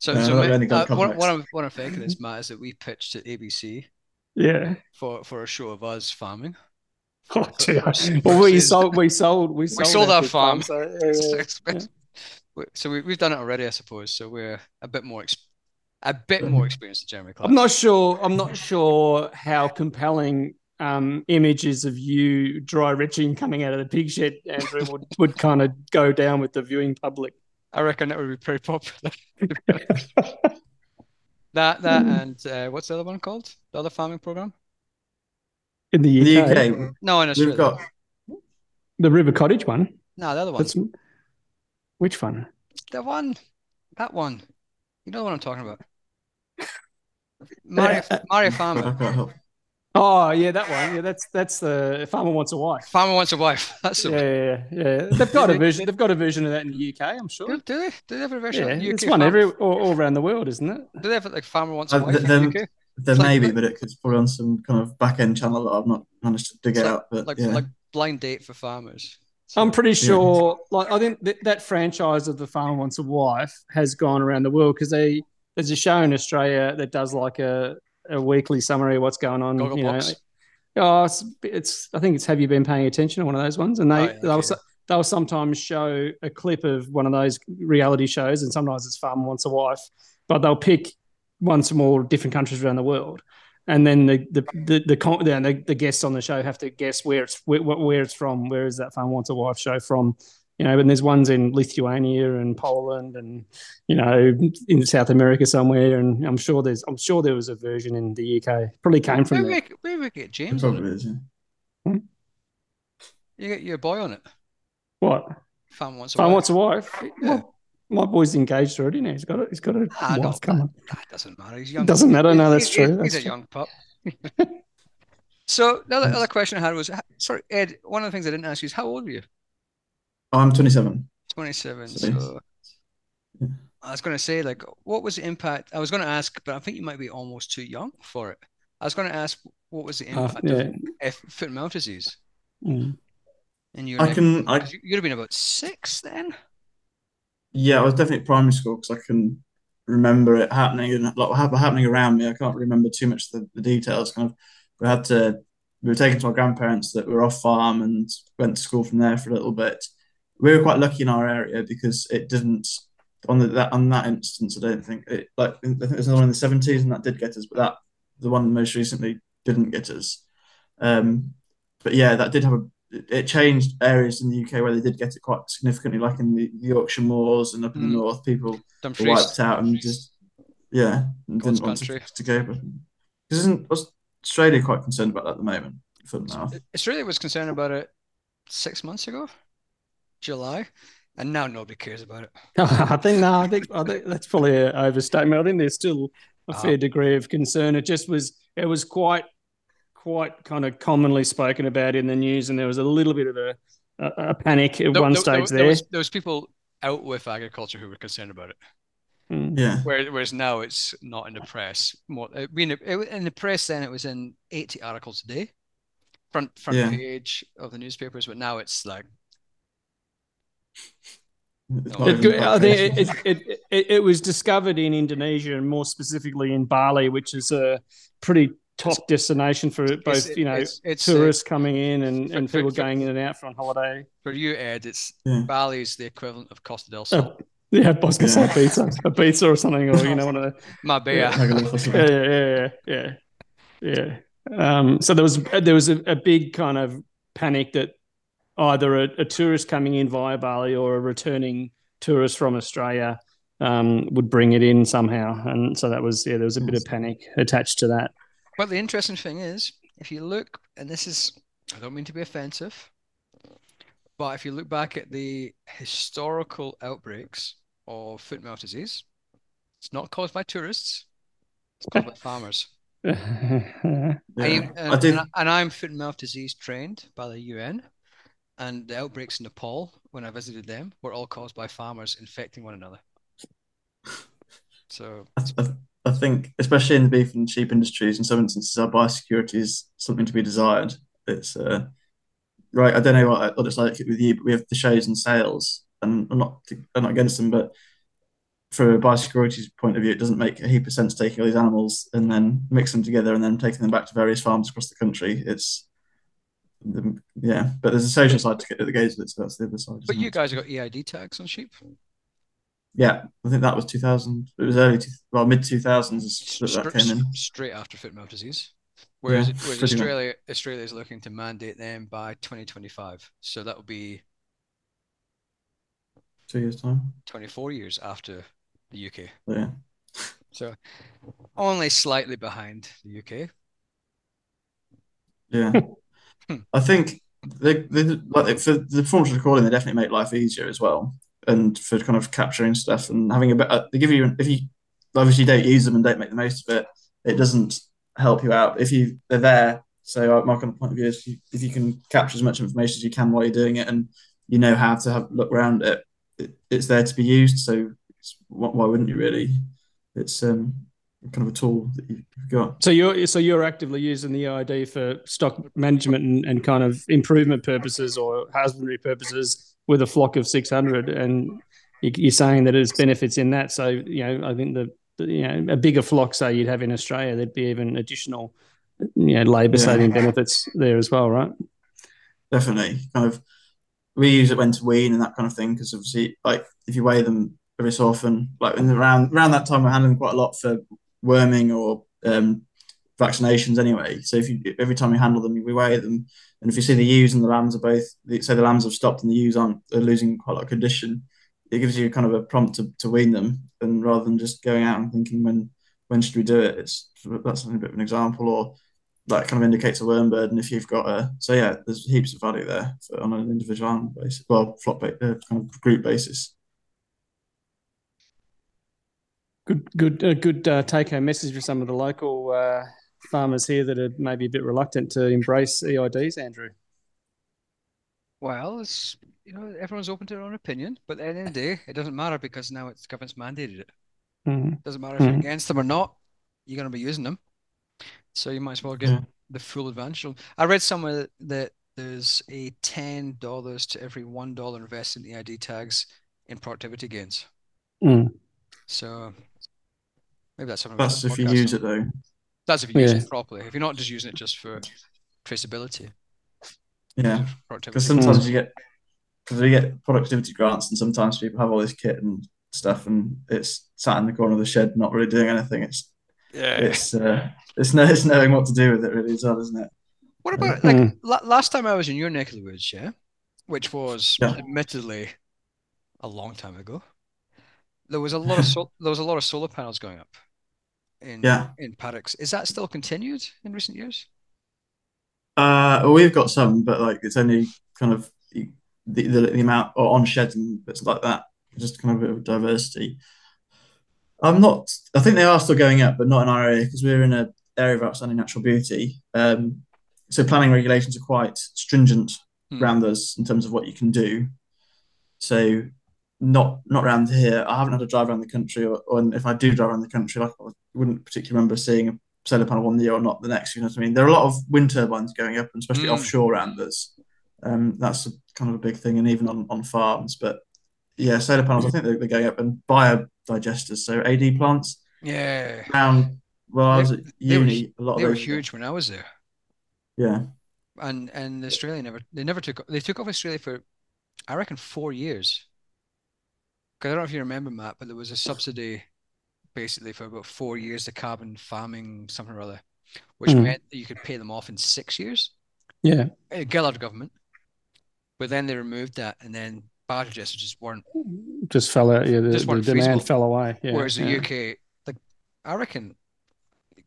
So, No, so not ma- any uh, good what, complex. what I'm what I'm thinking is, Matt, is that we pitched at ABC Yeah. for for a show of us farming. Oh, [LAUGHS] dear. Well, we [LAUGHS] sold, we sold, we sold, sold our big farm. so, yeah, yeah, yeah. We- So we, we've done it already, I suppose. So we're a bit more ex- a bit more experienced than Jeremy Clark. I'm not sure. I'm not sure how compelling um, images of you dry retching coming out of the pig shed, Andrew, would, would kind of go down with the viewing public. I reckon that would be pretty popular. [LAUGHS] that that Hmm. and uh, what's the other one called? The other farming program? In the The UK, UK, No, in Australia. we've got the River Cottage one. no the other one. That's which one? The one, that one. You know what I'm talking about. [LAUGHS] Mario, Mario Farmer. I can't help. Oh yeah, that one. Yeah, that's that's the farmer wants a wife. Farmer wants a wife. [LAUGHS] That's the Yeah, yeah, yeah. They've got a version. They've got a version of that in the UK. I'm sure. Do, do they? Do they have a version Yeah, of UK it's one farm- every all, all around the world, isn't it? Do they have like Farmer Wants a Uh, Wife th- in the UK? There It's like- may be, but it, it's probably on some kind of back end channel that I've not managed to dig It's like- out. But Like yeah. like blind date for farmers. So- I'm pretty sure. Like I think that, that franchise of the farmer wants a wife has gone around the world because they there's a show in Australia that does like a, a weekly summary of what's going on. you know. Oh, it's, it's I think it's Have you been paying attention? To One of those ones, and they Oh, yeah, they'll so- they'll sometimes show a clip of one of those reality shows, and sometimes it's Farm Wants a Wife, but they'll pick ones from all different countries around the world, and then the the the the, the, the guests on the show have to guess where it's where, where it's from. Where is that farm Wants a Wife show from? You know, and there's ones in Lithuania and Poland and you know in South America somewhere, and I'm sure there's I'm sure there was a version in the UK. Probably came from Maybe there. we, maybe we get James on probably it. is, yeah. You get your boy on it. What? Fan wants a Fun wife. wants a wife. Yeah. Well, my boy's engaged already now. He's got a he's got a Ah, no, wife coming. That doesn't matter. He's young. Doesn't matter. No, that's He's- true. He's, That's a true. young pup. [LAUGHS] so the other, other question I had was, sorry, Ed. One of the things I didn't ask you is how old are you? Oh, I'm 27. 27. So- So Yeah. I was going to say, like, what was the impact? I was going to ask, but I think you might be almost too young for it. I was going to ask, what was the Half, impact yeah. of F- foot and mouth disease Mm. in your I neck? can, I 'Cause you- You'd have been about six then. Yeah, I was definitely at primary school because I can remember it happening and like happening around me. I can't remember too much of the, the details. Kind of, we had to, we were taken to our grandparents that were off farm and went to school from there for a little bit. We were quite lucky in our area because it didn't on the, that on that instance. I don't think it like I think there's another one in the seventies and that did get us, but that the one most recently didn't get us. Um, but yeah, that did have a it changed areas in the UK where they did get it quite significantly, like in the, the Yorkshire Moors and up in Mm. the north, people were wiped out and just yeah, and didn't want to, to go. But isn't Australia quite concerned about that at the moment? And mouth. Australia was concerned about it six months ago, July, and now nobody cares about it. [LAUGHS] I think no, I think I think that's probably an overstatement. I think there's still a Ah. fair degree of concern. It just was it was quite quite kind of commonly spoken about in the news, and there was a little bit of a a, a panic at There- one there- stage there, there. was, there was people out with agriculture who were concerned about it. Mm. Yeah, Whereas, whereas now it's not in the press. More, I mean, it, it- in the press then it was in 80 articles a day, front front Yeah. page of the newspapers. But now it's like It's No. not It, I think it, it, it, it, it was discovered in Indonesia and more specifically in Bali, which is a pretty top destination for both, it's- you know, it's- it's, uh, tourists coming in and, and people for- going in and out for on holiday. for you, Ed, it's Yeah. Bali's the equivalent of Costa del Sol. Oh, yeah, I was Yeah. say pizza, Ibiza or something, or you know, one of the [LAUGHS] Marbella. yeah. Magaluf or something. yeah, yeah, yeah, yeah, yeah. Um, so there was there was a, a big kind of panic that either a, a tourist coming in via Bali or a returning tourist from Australia um, would bring it in somehow, and so that was yeah, there was a bit of panic attached to that. But the interesting thing is, if you look, and this is, I don't mean to be offensive, but if you look back at the historical outbreaks of foot and mouth disease, it's not caused by tourists, it's caused by [LAUGHS] farmers. [LAUGHS] Yeah. I, I did. and, and I'm foot and mouth disease trained by the UN, and the outbreaks in Nepal, when I visited them, were all caused by farmers infecting one another. So, I, I- think, especially in the beef and sheep industries, in some instances, our biosecurity is something to be desired. It's uh, right. I don't know what, what it's like with you, but we have the shows and sales, and I'm not I'm not against them, but from a biosecurity point of view, it doesn't make a heap of sense taking all these animals and then mix them together and then taking them back to various farms across the country. It's the, yeah, but there's a social side to it that goes with it, so that's the other side. but you it? guys have got EID tags on sheep. yeah, I think that was 2000. It was early, two, well, mid 2000s that that came in. straight after foot and mouth disease. Whereas, Yeah, whereas pretty much. Australia Australia is looking to mandate them by 2025. So that will be Two years time. 24 years after the UK. Yeah. So only slightly behind the UK. Yeah, [LAUGHS] I think they, they like for the forms of recording, they definitely make life easier as well, and for kind of capturing stuff and having a bit. They give you if you obviously don't use them and don't make the most of it, it doesn't help you out. If you they're there, so uh, my kind of point of view is if you, if you can capture as much information as you can while you're doing it, and you know how to have look around it, it it's there to be used. So why wouldn't you really? It's um kind of a tool that you've got. So you're so you're actively using the EID for stock management and, and kind of improvement purposes or husbandry purposes with a flock of 600, and you- you're saying that there's benefits in that. So you know, I think the, the you know a bigger flock, say you'd have in Australia, there'd be even additional you know labour Yeah. saving benefits there as well, right? definitely kind of we use it when to wean and that kind of thing because obviously like if you weigh them every so often like in the, around around that time we're handling quite a lot for worming or um vaccinations anyway. So if you every time you handle them, we weigh them, and if you see the ewes and the lambs are both, say the lambs have stopped and the ewes aren't are losing quite a lot of condition, it gives you kind of a prompt to, to wean them, and rather than just going out and thinking when when should we do it, it's that's a bit of an example, or that kind of indicates a worm burden if you've got a. So yeah, there's heaps of value there for, on an individual animal basis, well, flock uh, kind of group basis. Good, good, uh, good uh, take-home message for some of the local uh, farmers here that are maybe a bit reluctant to embrace EIDs, Andrew. Well, it's you know everyone's open to their own opinion, but at the end of the day, it doesn't matter because now it's government's mandated it. Mm-hmm. Doesn't matter if you're against them or not, you're going to be using them, so you might as well get the full advantage. I read somewhere that there's a ten dollars to every one dollar invested in EID tags in productivity gains. Mm. So maybe that's something. That's if you use it though. That's if you use it properly. If you're not just using it just for traceability. Yeah, because sometimes you get because we get productivity grants, and sometimes people have all this kit and stuff, and it's sat in the corner of the shed, not really doing anything. It's yeah, it's uh, it's, no, it's knowing what to do with it, really, as well, isn't it? What about like mm. last time I was in your neck of the woods, yeah, which was yeah. admittedly a long time ago. There was a lot of [LAUGHS] sol- there was a lot of solar panels going up in yeah. in paddocks. Is that still continued in recent years? Uh, well, we've got some, but like it's only kind of the, the, the amount or on sheds and bits like that. Just kind of a bit of diversity. I'm not. I think they are still going up, but not in our area because we're in an area of outstanding natural beauty. Um, so planning regulations are quite stringent hmm. around us in terms of what you can do. So not not around here. I haven't had a drive around the country, or, or if I do drive around the country, like I wouldn't particularly remember seeing a solar panel one year or not the next. You know what I mean? There are a lot of wind turbines going up, and especially mm. offshore around us. Um, that's a, kind of a big thing, and even on, on farms. But yeah, solar panels. I think they're, they're going up, and biodigesters, so AD plants. Yeah. Around well, I was at uni. Were, a lot of they were huge when I was there. Yeah. And and Australia never they never took they took off Australia for I reckon four years I don't know if you remember, Matt, but there was a subsidy basically for about four years to carbon farming, something or other, which mm. meant that you could pay them off in six years. Yeah. Gillard government. But then they removed that and then biodigesters just weren't. Just fell out. Yeah. The, the demand fell away. Yeah. Whereas the yeah. UK, like, I reckon,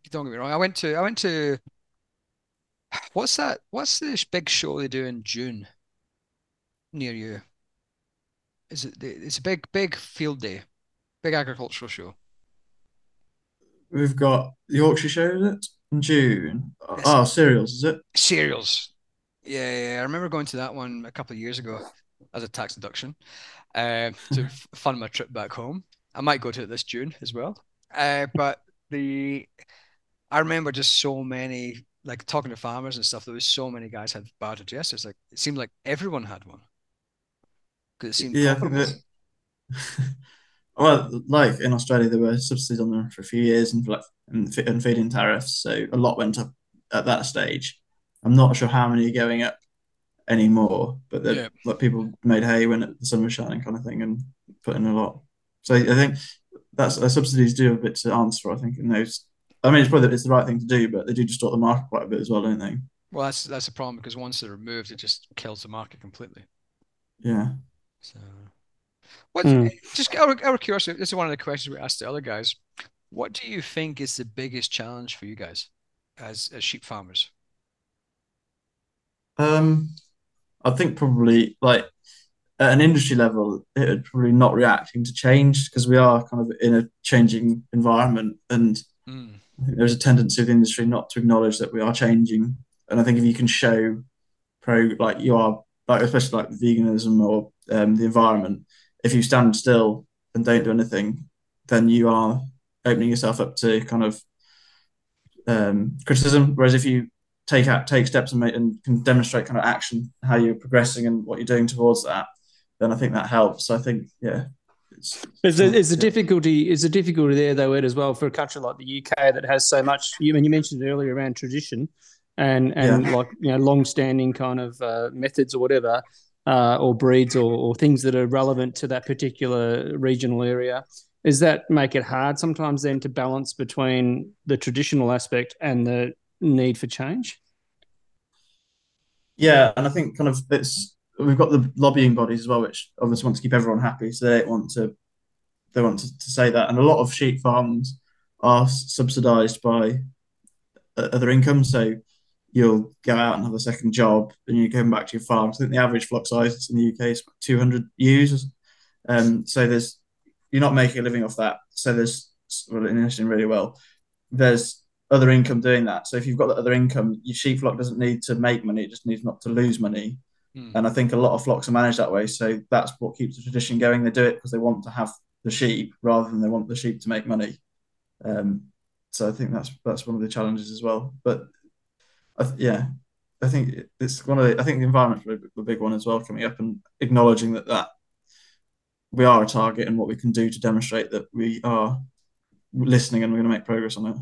don't get me wrong, I went to, I went to, what's that? What's this big show they do in June near you? Is it? It's a big, big field day, big agricultural show. We've got the Yorkshire Show, is it? In June. It's oh, cereals, is it? Cereals. Yeah, yeah, I remember going to that one a couple of years ago as a tax deduction uh, to [LAUGHS] fund my trip back home. I might go to it this June as well. Uh, but the I remember just so many like talking to farmers and stuff. There was so many guys had biodigesters. Like it seemed like everyone had one because it seemed yeah. That, [LAUGHS] well, like in Australia, there were subsidies on them for a few years and like and, and feed-in tariffs, so a lot went up at that stage. I'm not sure how many are going up anymore, but yeah. like people made hay when the sun was shining, kind of thing, and put in a lot. So I think that's uh, subsidies do a bit to answer. I think in those. I mean, it's probably it's the right thing to do, but they do distort the market quite a bit as well, don't they? Well, that's that's a problem because once they're removed, it just kills the market completely. Yeah. So, what? Mm. Just out, out of curiosity, this is one of the questions we asked the other guys. What do you think is the biggest challenge for you guys as as sheep farmers? Um, I think probably like at an industry level, it would probably not reacting to change because we are kind of in a changing environment, and mm. there's a tendency of the industry not to acknowledge that we are changing. And I think if you can show pro like you are like especially like veganism or um, the environment, if you stand still and don't do anything, then you are opening yourself up to kind of um, criticism. Whereas if you take out take steps and make and can demonstrate kind of action how you're progressing and what you're doing towards that, then I think that helps. So I think yeah. It's, is the, is the difficulty is the difficulty there though Ed as well for a country like the UK that has so much you I mean you mentioned earlier around tradition and and yeah. like you know long standing kind of uh, methods or whatever uh, or breeds or, or, things that are relevant to that particular regional area. Does that make it hard sometimes then to balance between the traditional aspect and the need for change? Yeah, and I think kind of it's we've got the lobbying bodies as well, which obviously want to keep everyone happy, so they want to they want to, to say that, and a lot of sheep farms are subsidised by other income, so you'll go out and have a second job, and you're going back to your farm. I think the average flock size in the UK is 200 ewes, um, so there's you're not making a living off that. So there's well, interesting really well. There's other income doing that. So if you've got that other income, your sheep flock doesn't need to make money; it just needs not to lose money. Mm. And I think a lot of flocks are managed that way. So that's what keeps the tradition going. They do it because they want to have the sheep rather than they want the sheep to make money. Um, so I think that's that's one of the challenges as well. But I yeah, I think it's one of the I think the environment's a big one as well coming up and acknowledging that that we are a target and what we can do to demonstrate that we are listening and we're going to make progress on it.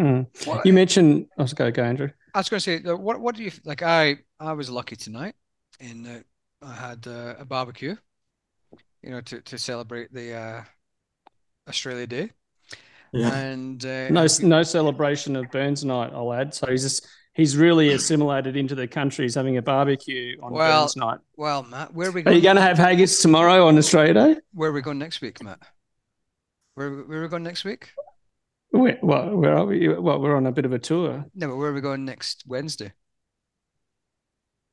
Mm. You mentioned. I was going to go, Andrew. I was going to say, what what do you like? I I was lucky tonight, in that I had uh, a barbecue, you know, to to celebrate the uh, Australia Day. Yeah. And uh, no no celebration of Burns night, I'll add. So he's just he's really assimilated into the country. He's having a barbecue on well, Burns night. Well, Matt, where are we? Going? Are you going to have haggis tomorrow on Australia Day? Where are we going next week, Matt? Where where are we going next week? Where, well, where are we? Well, we're on a bit of a tour. No, but where are we going next Wednesday?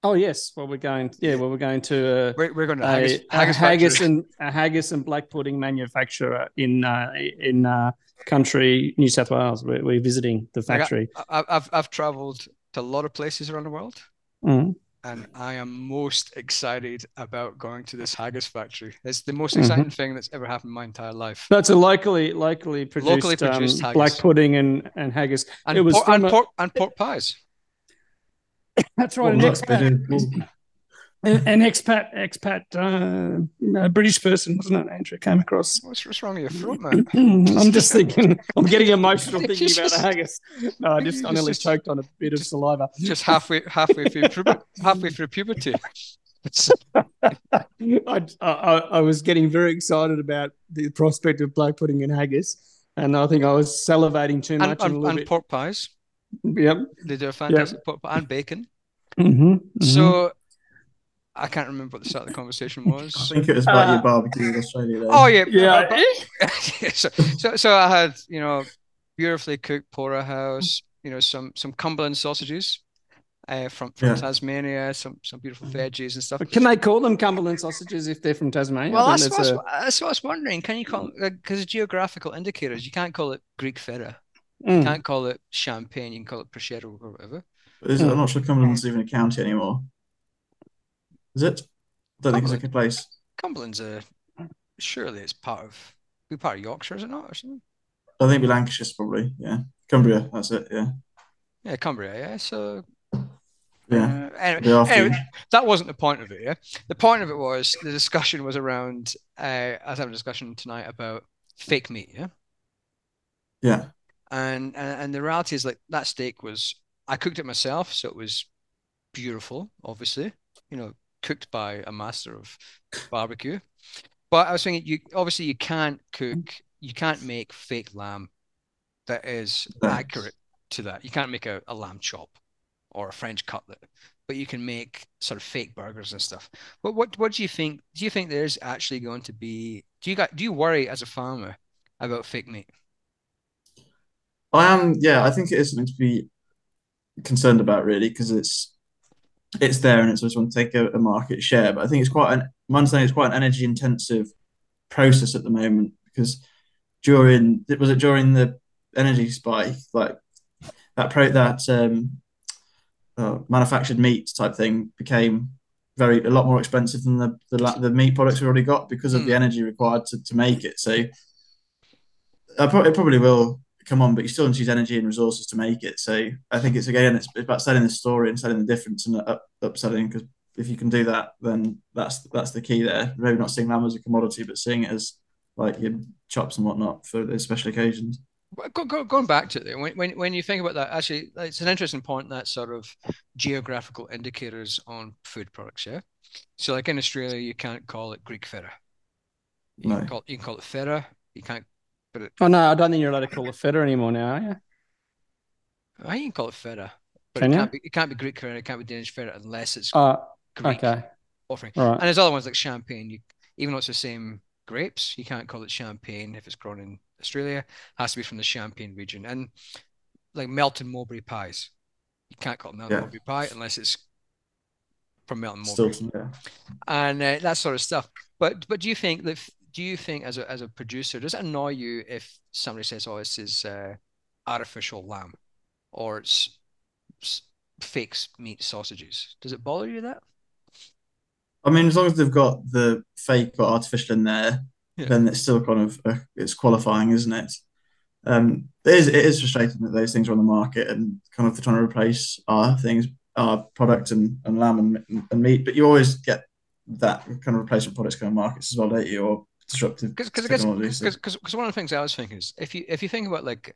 Oh yes, well we're going. Yeah, well we're going to. Uh, we're, we're going to haggis, a, haggis, a haggis and a haggis and black pudding manufacturer in uh, in uh, country New South Wales. We're, we're visiting the factory. I, have I've travelled to a lot of places around the world, mm. and I am most excited about going to this haggis factory. It's the most exciting mm-hmm. thing that's ever happened in my entire life. That's a locally locally produced, locally produced um, black pudding and and haggis. And, it was por- and, pork, and pork pies. [LAUGHS] That's right. Well, an expat, [LAUGHS] an, expat, expat, uh, British person, wasn't it? Andrew came across. What's, what's wrong with your [CLEARS THROAT] throat, man? I'm just thinking. I'm getting emotional [LAUGHS] thinking about the haggis. No, I just I nearly choked on a bit of saliva. Just halfway, halfway through, [LAUGHS] halfway through puberty. I, I, I was getting very excited about the prospect of black pudding and haggis, and I think I was salivating too much. And, and, and pork pies. Yep. They do a fantastic yep. pie and bacon. Mm-hmm, mm-hmm. So I can't remember what the start of the [LAUGHS] conversation was. I think it was about uh, your barbecue in Australia. Though. Oh yeah, yeah. [LAUGHS] [LAUGHS] so, so, so I had you know beautifully cooked porterhouse, you know some some Cumberland sausages. Uh, from from yeah. Tasmania, some some beautiful veggies and stuff. But can they call them Cumberland sausages if they're from Tasmania? Well, that's, that's, a... that's, what I was wondering. Can you call because uh, geographical indicators? You can't call it Greek feta. Mm. You can't call it champagne. You can call it prosciutto or whatever. Is I'm not sure Cumberland's even a county anymore. Is it? I don't think it's a place. Cumberland's a surely it's part of be part of Yorkshire, is it not, or something? I think it'd be Lancashire probably. Yeah, Cumbria. That's it. Yeah. Yeah, Cumbria. Yeah. So. Yeah. Uh, anyway, anyway, that wasn't the point of it. Yeah. The point of it was the discussion was around. Uh, I was having a discussion tonight about fake meat. Yeah. Yeah and, and and the reality is like that steak was I cooked it myself, so it was beautiful. Obviously, you know, cooked by a master of barbecue. But I was thinking, you obviously you can't cook, you can't make fake lamb that is accurate to that. You can't make a, a lamb chop or a French cutlet, but you can make sort of fake burgers and stuff. But what what do you think? Do you think there's actually going to be? Do you got do you worry as a farmer about fake meat? I am, yeah, I think it is something to be concerned about, really, because it's it's there and it's just want to take a, a, market share. But I think it's quite an my understanding it's quite an energy intensive process at the moment because during was it during the energy spike, like that pro that um, uh, manufactured meat type thing became very a lot more expensive than the the, the meat products we already got because of mm. the hmm. energy required to, to make it. So it probably will come on, but you still use energy and resources to make it. So I think it's again, it's, about selling the story and selling the difference and up, upselling because if you can do that, then that's that's the key there. Maybe not seeing lamb as a commodity, but seeing it as like your chops and whatnot for those special occasions. Go, go, going back to it, when, when when you think about that, actually, it's an interesting point that sort of geographical indicators on food products. Yeah, so like in Australia, you can't call it Greek feta. You, no. can, call, you can call it feta, You can't. But it, Oh no, I don't think you're allowed to call it feta anymore now, are you? I can call it feta, but Can it you? can't be. It can't be Greek feta. It can't be Danish feta unless it's Oh, Greek okay. offering. All right. And there's other ones like champagne. You, even though it's the same grapes, you can't call it champagne if it's grown in Australia. It has to be from the Champagne region. And like Melton Mowbray pies, you can't call it Melton Yeah. Mowbray pie unless it's from Melton Mowbray Stilton, yeah. and uh, that sort of stuff. But but do you think that do you think as a as a producer does it annoy you if somebody says, "Oh, this is uh, artificial lamb," or it's s- fake meat sausages? Does it bother you that? I mean, as long as they've got the fake or artificial in there, Yeah. then it's still kind of uh, it's qualifying, isn't it? Um, it is it is frustrating that those things are on the market and kind of they're trying to replace our things, our product and, and lamb and, and meat. But you always get that kind of replacement products coming markets as well, don't you? Or disruptive Because because technology. So, because one of the things I was thinking is if you if you think about like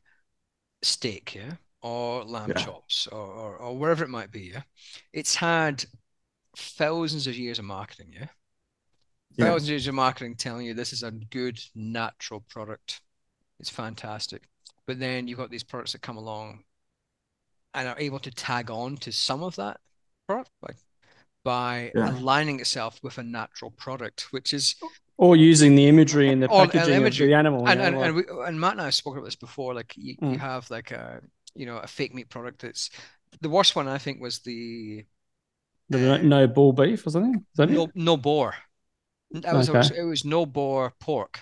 steak, yeah, or lamb Yeah. chops, or, or or wherever it might be, yeah, it's had thousands of years of marketing, yeah. yeah, thousands of years of marketing telling you this is a good natural product. It's fantastic. But then you've got these products that come along and are able to tag on to some of that product by, by Yeah. aligning itself with a natural product, which is Or using the imagery and the Or- and packaging imagery. of the animal. and know, and, like- and, we, and Matt and I have spoken about this before. Like you, you Mm. have like a you know a fake meat product that's the worst one I think was the the no, uh, no bull beef or something. Is that it? no no boar. That was, Okay. it was no boar pork.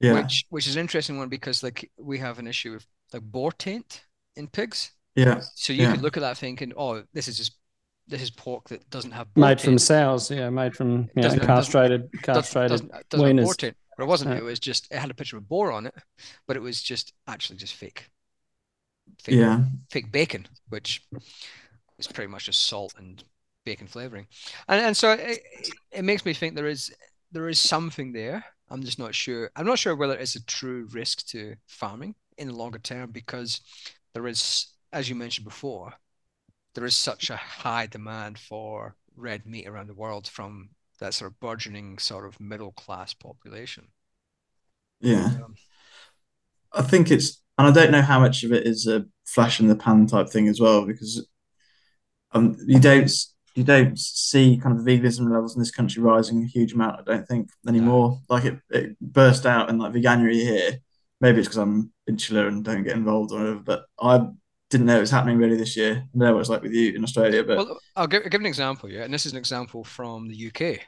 yeah, which which is an interesting one because like we have an issue with like boar taint in pigs. yeah, So you Yeah. could look at that thinking, oh, this is just this is pork that doesn't have boar Made from taint. sows, yeah, made from you know, Doesn't- doesn't- castrated, Does- castrated. doesn't, doesn't have boar wieners. But it wasn't. Yeah. It was just it had a picture of a boar on it, but it was just actually just fake. Fake, yeah, fake bacon, which is pretty much just salt and bacon flavoring. And and so it, it makes me think there is there is something there. I'm just not sure. I'm not sure whether it's a true risk to farming in the longer term because there is, as you mentioned before, there is such a high demand for red meat around the world from that sort of burgeoning sort of middle class population. yeah. Um, I think it's, and I don't know how much of it is a flash in the pan type thing as well, because um, you don't you don't see kind of veganism levels in this country rising a huge amount. I don't think anymore. Like it, it burst out in like the veganuary here. Maybe it's because I'm insular and don't get involved or whatever, but I didn't know it was happening really this year. I don't know what it's like with you in Australia, but Well, I'll give, give an example, yeah, and this is an example from the UK.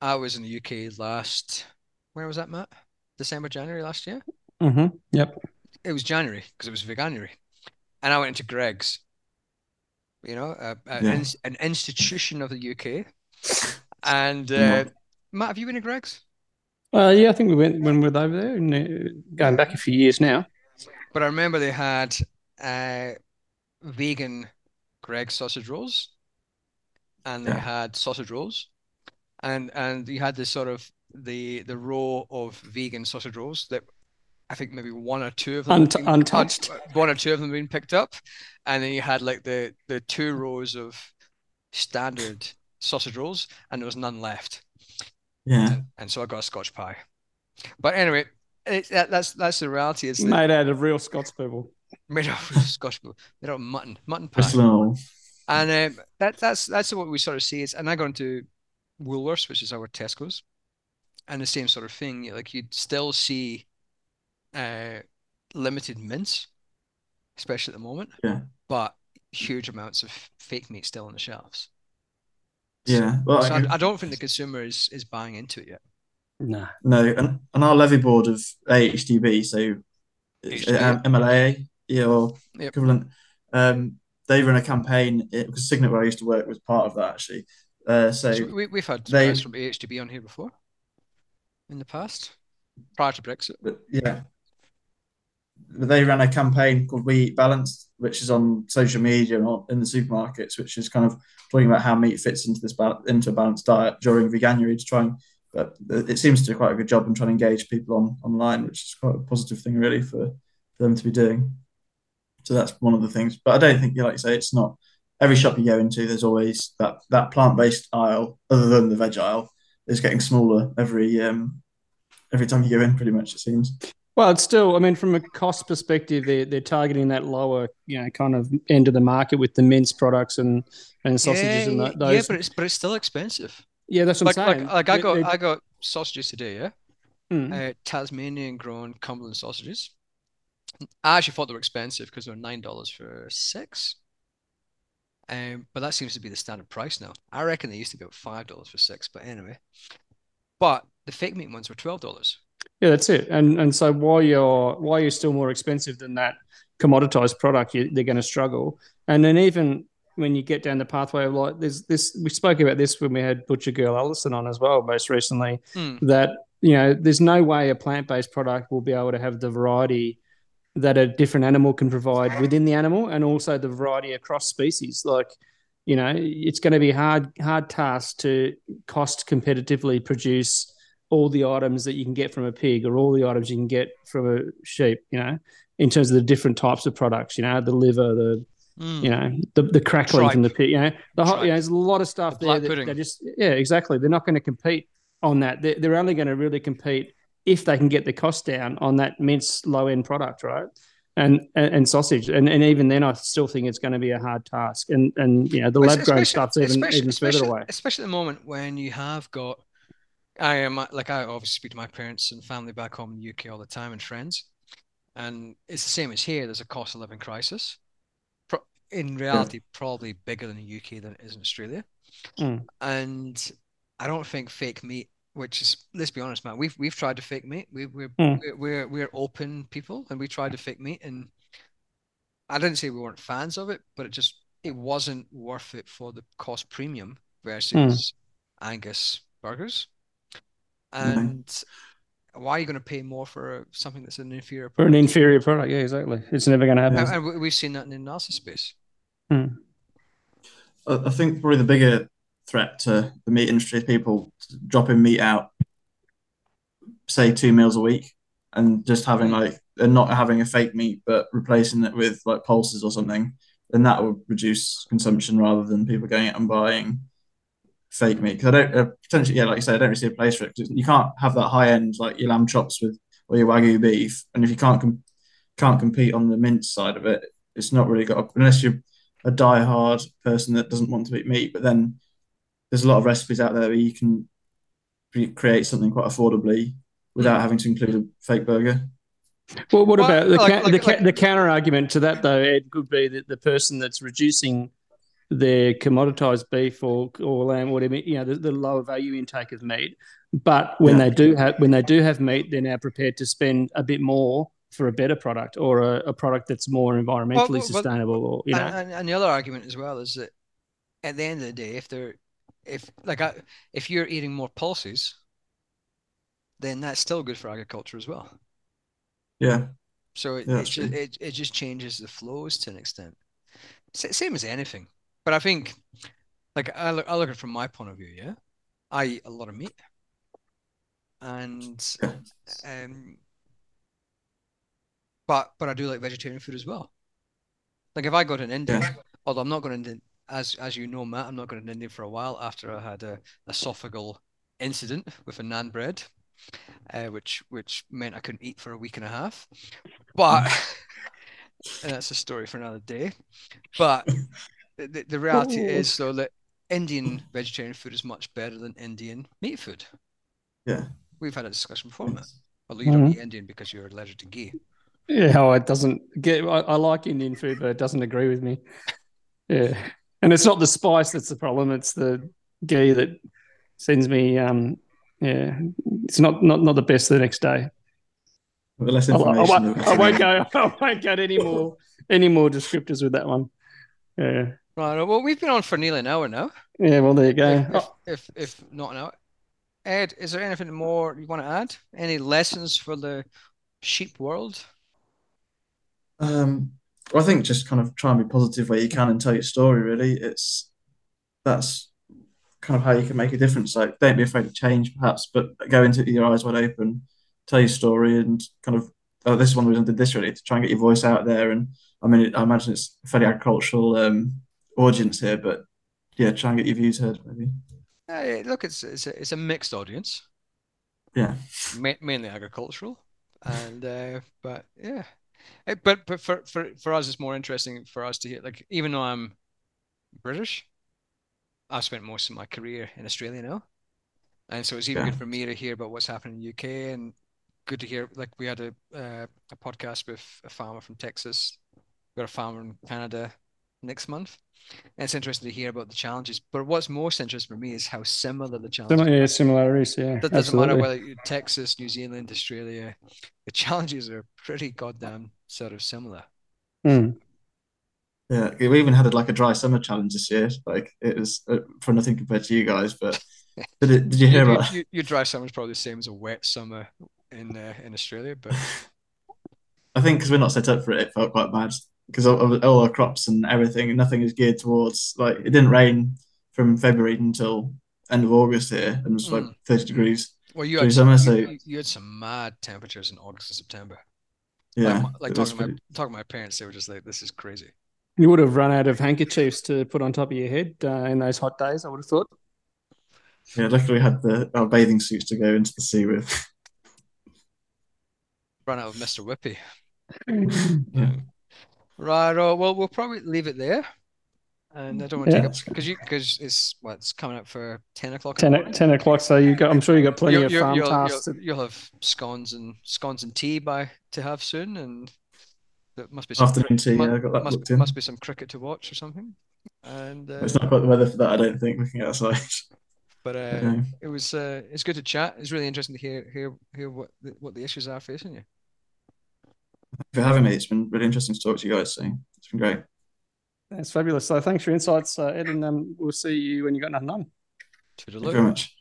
I was in the UK last, where was that, Matt? December, January last year? hmm Yep. It was January because it was veganuary, and I went into Greggs, you know, a, a- Yeah. an, an institution of the UK. [LAUGHS] And uh, Yeah. Matt, have you been to Greggs? Uh, yeah, I think we went when we were over there, and uh, going back a few years now. But I remember they had uh, vegan Greg sausage rolls, and they Yeah. had sausage rolls, and and you had this sort of the the row of vegan sausage rolls that I think maybe one or two of them Unt- been- untouched. one or two of them being picked up, and then you had like the the two rows of standard sausage rolls, and there was none left, yeah, and, and so I got a Scotch pie. But anyway, it, that, that's that's the reality. Is that Made out of real Scots people. Made out of Scotch, made out of mutton, mutton pie. Bristol and all. Um, that that's that's what we sort of see. Is and I go into Woolworths, which is our Tesco's, and the same sort of thing. Like you'd still see uh, limited mince, especially at the moment. Yeah. But huge amounts of fake meat still on the shelves. Yeah, well, So I- I, I don't think the consumer is is buying into it yet. Nah. No, and, and our levy board of AHDB, so HDB. um, MLA, yeah, or Yep. equivalent, um, they run a campaign it, because Signet, where I used to work, was part of that actually. Uh, so So we, we've had they- guys from AHDB on here before in the past, prior to Brexit. but, yeah, But they ran a campaign called We Eat Balanced, which is on social media and in the supermarkets, which is kind of talking about how meat fits into this into a balanced diet during veganuary to try and. But it seems to do quite a good job in trying to engage people on online, which is quite a positive thing, really, for, for them to be doing. So that's one of the things. But I don't think, you like you say, it's not every shop you go into. There's always that that plant based aisle, other than the veg aisle, is getting smaller every um every time you go in, pretty much it seems. Well, it's still, I mean, from a cost perspective, they're, they're targeting that lower, you know, kind of end of the market with the mince products and, and sausages yeah, and those. Yeah, but it's but it's still expensive. Yeah, that's what like, I'm saying. Like, like I They- got they- I got sausages today, yeah. Mm. Uh, Tasmanian grown Cumberland sausages. I actually thought they were expensive because they were nine dollars for six. Um, but that seems to be the standard price now. I reckon they used to be about five dollars for six, but anyway. But the fake meat ones were twelve dollars. Yeah, that's it. And and so while you're while you're still more expensive than that commoditized product, you, they're going to struggle. And then even when you get down the pathway of like there's this, we spoke about this when we had Butcher Girl Ellison on as well, most recently. Hmm. That you know, there's no way a plant based product will be able to have the variety that a different animal can provide within the animal, and also the variety across species. Like you know, it's going to be hard hard task to cost competitively produce all the items that you can get from a pig or all the items you can get from a sheep, you know, in terms of the different types of products, you know, the liver, the, Mm. you know, the, the crackling from the Tripe. pig, you know, the whole, you know, there's a lot of stuff The there that pudding. they just, yeah, exactly. They're not going to compete on that. They're, they're only going to really compete if they can get the cost down on that mince low end product, right? And, and, and sausage, and, and even then, I still think it's going to be a hard task. And and you know, the lab grown stuff's even especially- even further especially- away. Especially at the moment when you have got, I am like I obviously speak to my parents and family back home in the UK all the time and friends, and it's the same as here. There's a cost of living crisis. In reality, probably bigger than the UK than it is in Australia, Mm. and I don't think fake meat. Which is, let's be honest, man. We've we've tried to fake meat. We we're Mm. we're, we're we're open people, and we tried to fake meat, and I didn't say we weren't fans of it, but it just it wasn't worth it for the cost premium versus Angus burgers. And why are you going to pay more for something that's an inferior For an product? inferior product, yeah, exactly. It's never going to happen. And, and we- we've seen that in the analysis space. Mm. I I think probably the bigger threat to the meat industry people dropping meat out, say two meals a week, and just having like and not having a fake meat, but replacing it with like pulses or something. Then that would reduce consumption rather than people going out and buying fake meat. Because I don't uh, potentially, yeah, like you said, I don't really see a place for it. you can't have that high end like your lamb chops with or your wagyu beef, and if you can't com- can't compete on the mince side of it, it's not really got unless you're a die-hard person that doesn't want to eat meat. But then there's a lot of recipes out there where you can re- create something quite affordably without hmm. having to include a fake burger. Well, what Well, about the, like- ca- like- the, ca- like- the counter argument to that, though, Ed, could be that the person that's reducing their commoditized beef or, or lamb, whatever, you know, the, the lower value intake of meat. But when Yeah. they do have when they do have meat, they're now prepared to spend a bit more for a better product or a, a product that's more environmentally well, well, sustainable. Or you know, And, and, and the other argument as well is that at the end of the day, if they're if like I, if you're eating more pulses, then that's still good for agriculture as well. Yeah, So it, Yeah, it, just, it, it just changes the flows to an extent. Sa- Same as anything. But I think, like, I look, I look at it from my point of view, yeah? I eat a lot of meat. And, Yeah. um, but, but I do like vegetarian food as well. Like, if I go to an Indian, Yeah. although I'm not going to, as, as you know, Matt, I'm not going to India for a while after I had a esophageal incident with a nan bread uh, which which meant I couldn't eat for a week and a half. But [LAUGHS] and that's a story for another day. But the, the, the reality Oh. is though that Indian vegetarian food is much better than Indian meat food. yeah. We've had a discussion before, Matt. Although you don't Mhm. eat Indian because you're allergic to ghee. yeah, oh, it doesn't get. I, I like Indian food, but it doesn't agree with me. Yeah, and it's not the spice that's the problem; it's the ghee that sends me. Um, yeah, it's not not not the best the next day. With less I, I information. won't, that [LAUGHS] [LAUGHS] I won't go. I won't get any more any more descriptors with that one. Yeah, Right. Well, we've been on for nearly an hour now. yeah. Well, there you go. If, if, if, if not an hour. Ed, is there anything more you want to add? Any lessons for the sheep world? Um, well, I think just kind of try and be positive where you can and tell your story. Really, it's that's kind of how you can make a difference. Like, don't be afraid of change, perhaps, but go into it with your eyes wide open, tell your story, and kind of. Oh, this is one reason I did this really to try and get your voice out there. And I mean, I imagine it's a fairly agricultural um, audience here, but yeah, try and get your views heard, maybe. Uh, look, it's it's a, it's a mixed audience. Yeah. ma- mainly agricultural, and uh, but yeah, but but for for for us, it's more interesting for us to hear. Like even though I'm British, I've spent most of my career in Australia now, and so it's even Yeah. good for me to hear about what's happening in the UK, and good to hear. Like we had a uh, a podcast with a farmer from Texas, we got a farmer in Canada next month. And it's interesting to hear about the challenges. But what's most interesting for me is how similar the challenges Similar, are. yeah, similarities. Yeah, That doesn't matter whether you're Texas, New Zealand, Australia, the challenges are pretty goddamn sort of similar. Mm. Yeah, we even had like a dry summer challenge this year. Like it was uh, for nothing compared to you guys, but [LAUGHS] did it, did you hear You, about? you, your dry summer is probably the same as a wet summer in uh, in Australia, but [LAUGHS] I think because we're not set up for it, it felt quite bad because of, all our crops and everything, nothing is geared towards like it didn't rain from February until end of August here, and it was like Mm. 30 degrees. well, you Through had summer, some, so- you, you- you had some mad temperatures in August and September. Yeah, Like, like it was talking to my talking to my parents, they were just like, "This is crazy." You would have run out of handkerchiefs to put on top of your head uh, in those hot days. I would have thought. yeah. Luckily, we had the our bathing suits to go into the sea with. Run out of Mr. Whippy. [LAUGHS] Yeah. Right. Oh, well, we'll probably leave it there. And I don't want to Yeah. take up because you because it's what it's coming up for ten o'clock in 10, the o- morning. 10 o'clock. So you got. I'm sure you got plenty You'll, of you'll, farm you'll, tasks. you'll, to- you'll have scones and scones and tea by to have soon, and there must be some Afternoon tea, mu- yeah, I got that must must be some cricket to watch or something. And uh, It's not quite the weather for that, I don't think. Looking outside. but uh, Yeah. it was uh, it's good to chat. It's really interesting to hear hear hear what the, what the issues are facing you. For having me. It's been really interesting to talk to you guys. So it's been great. That's fabulous. So thanks for your insights, uh, Ed, and um, we'll see you when you've got nothing on. Thank you very much.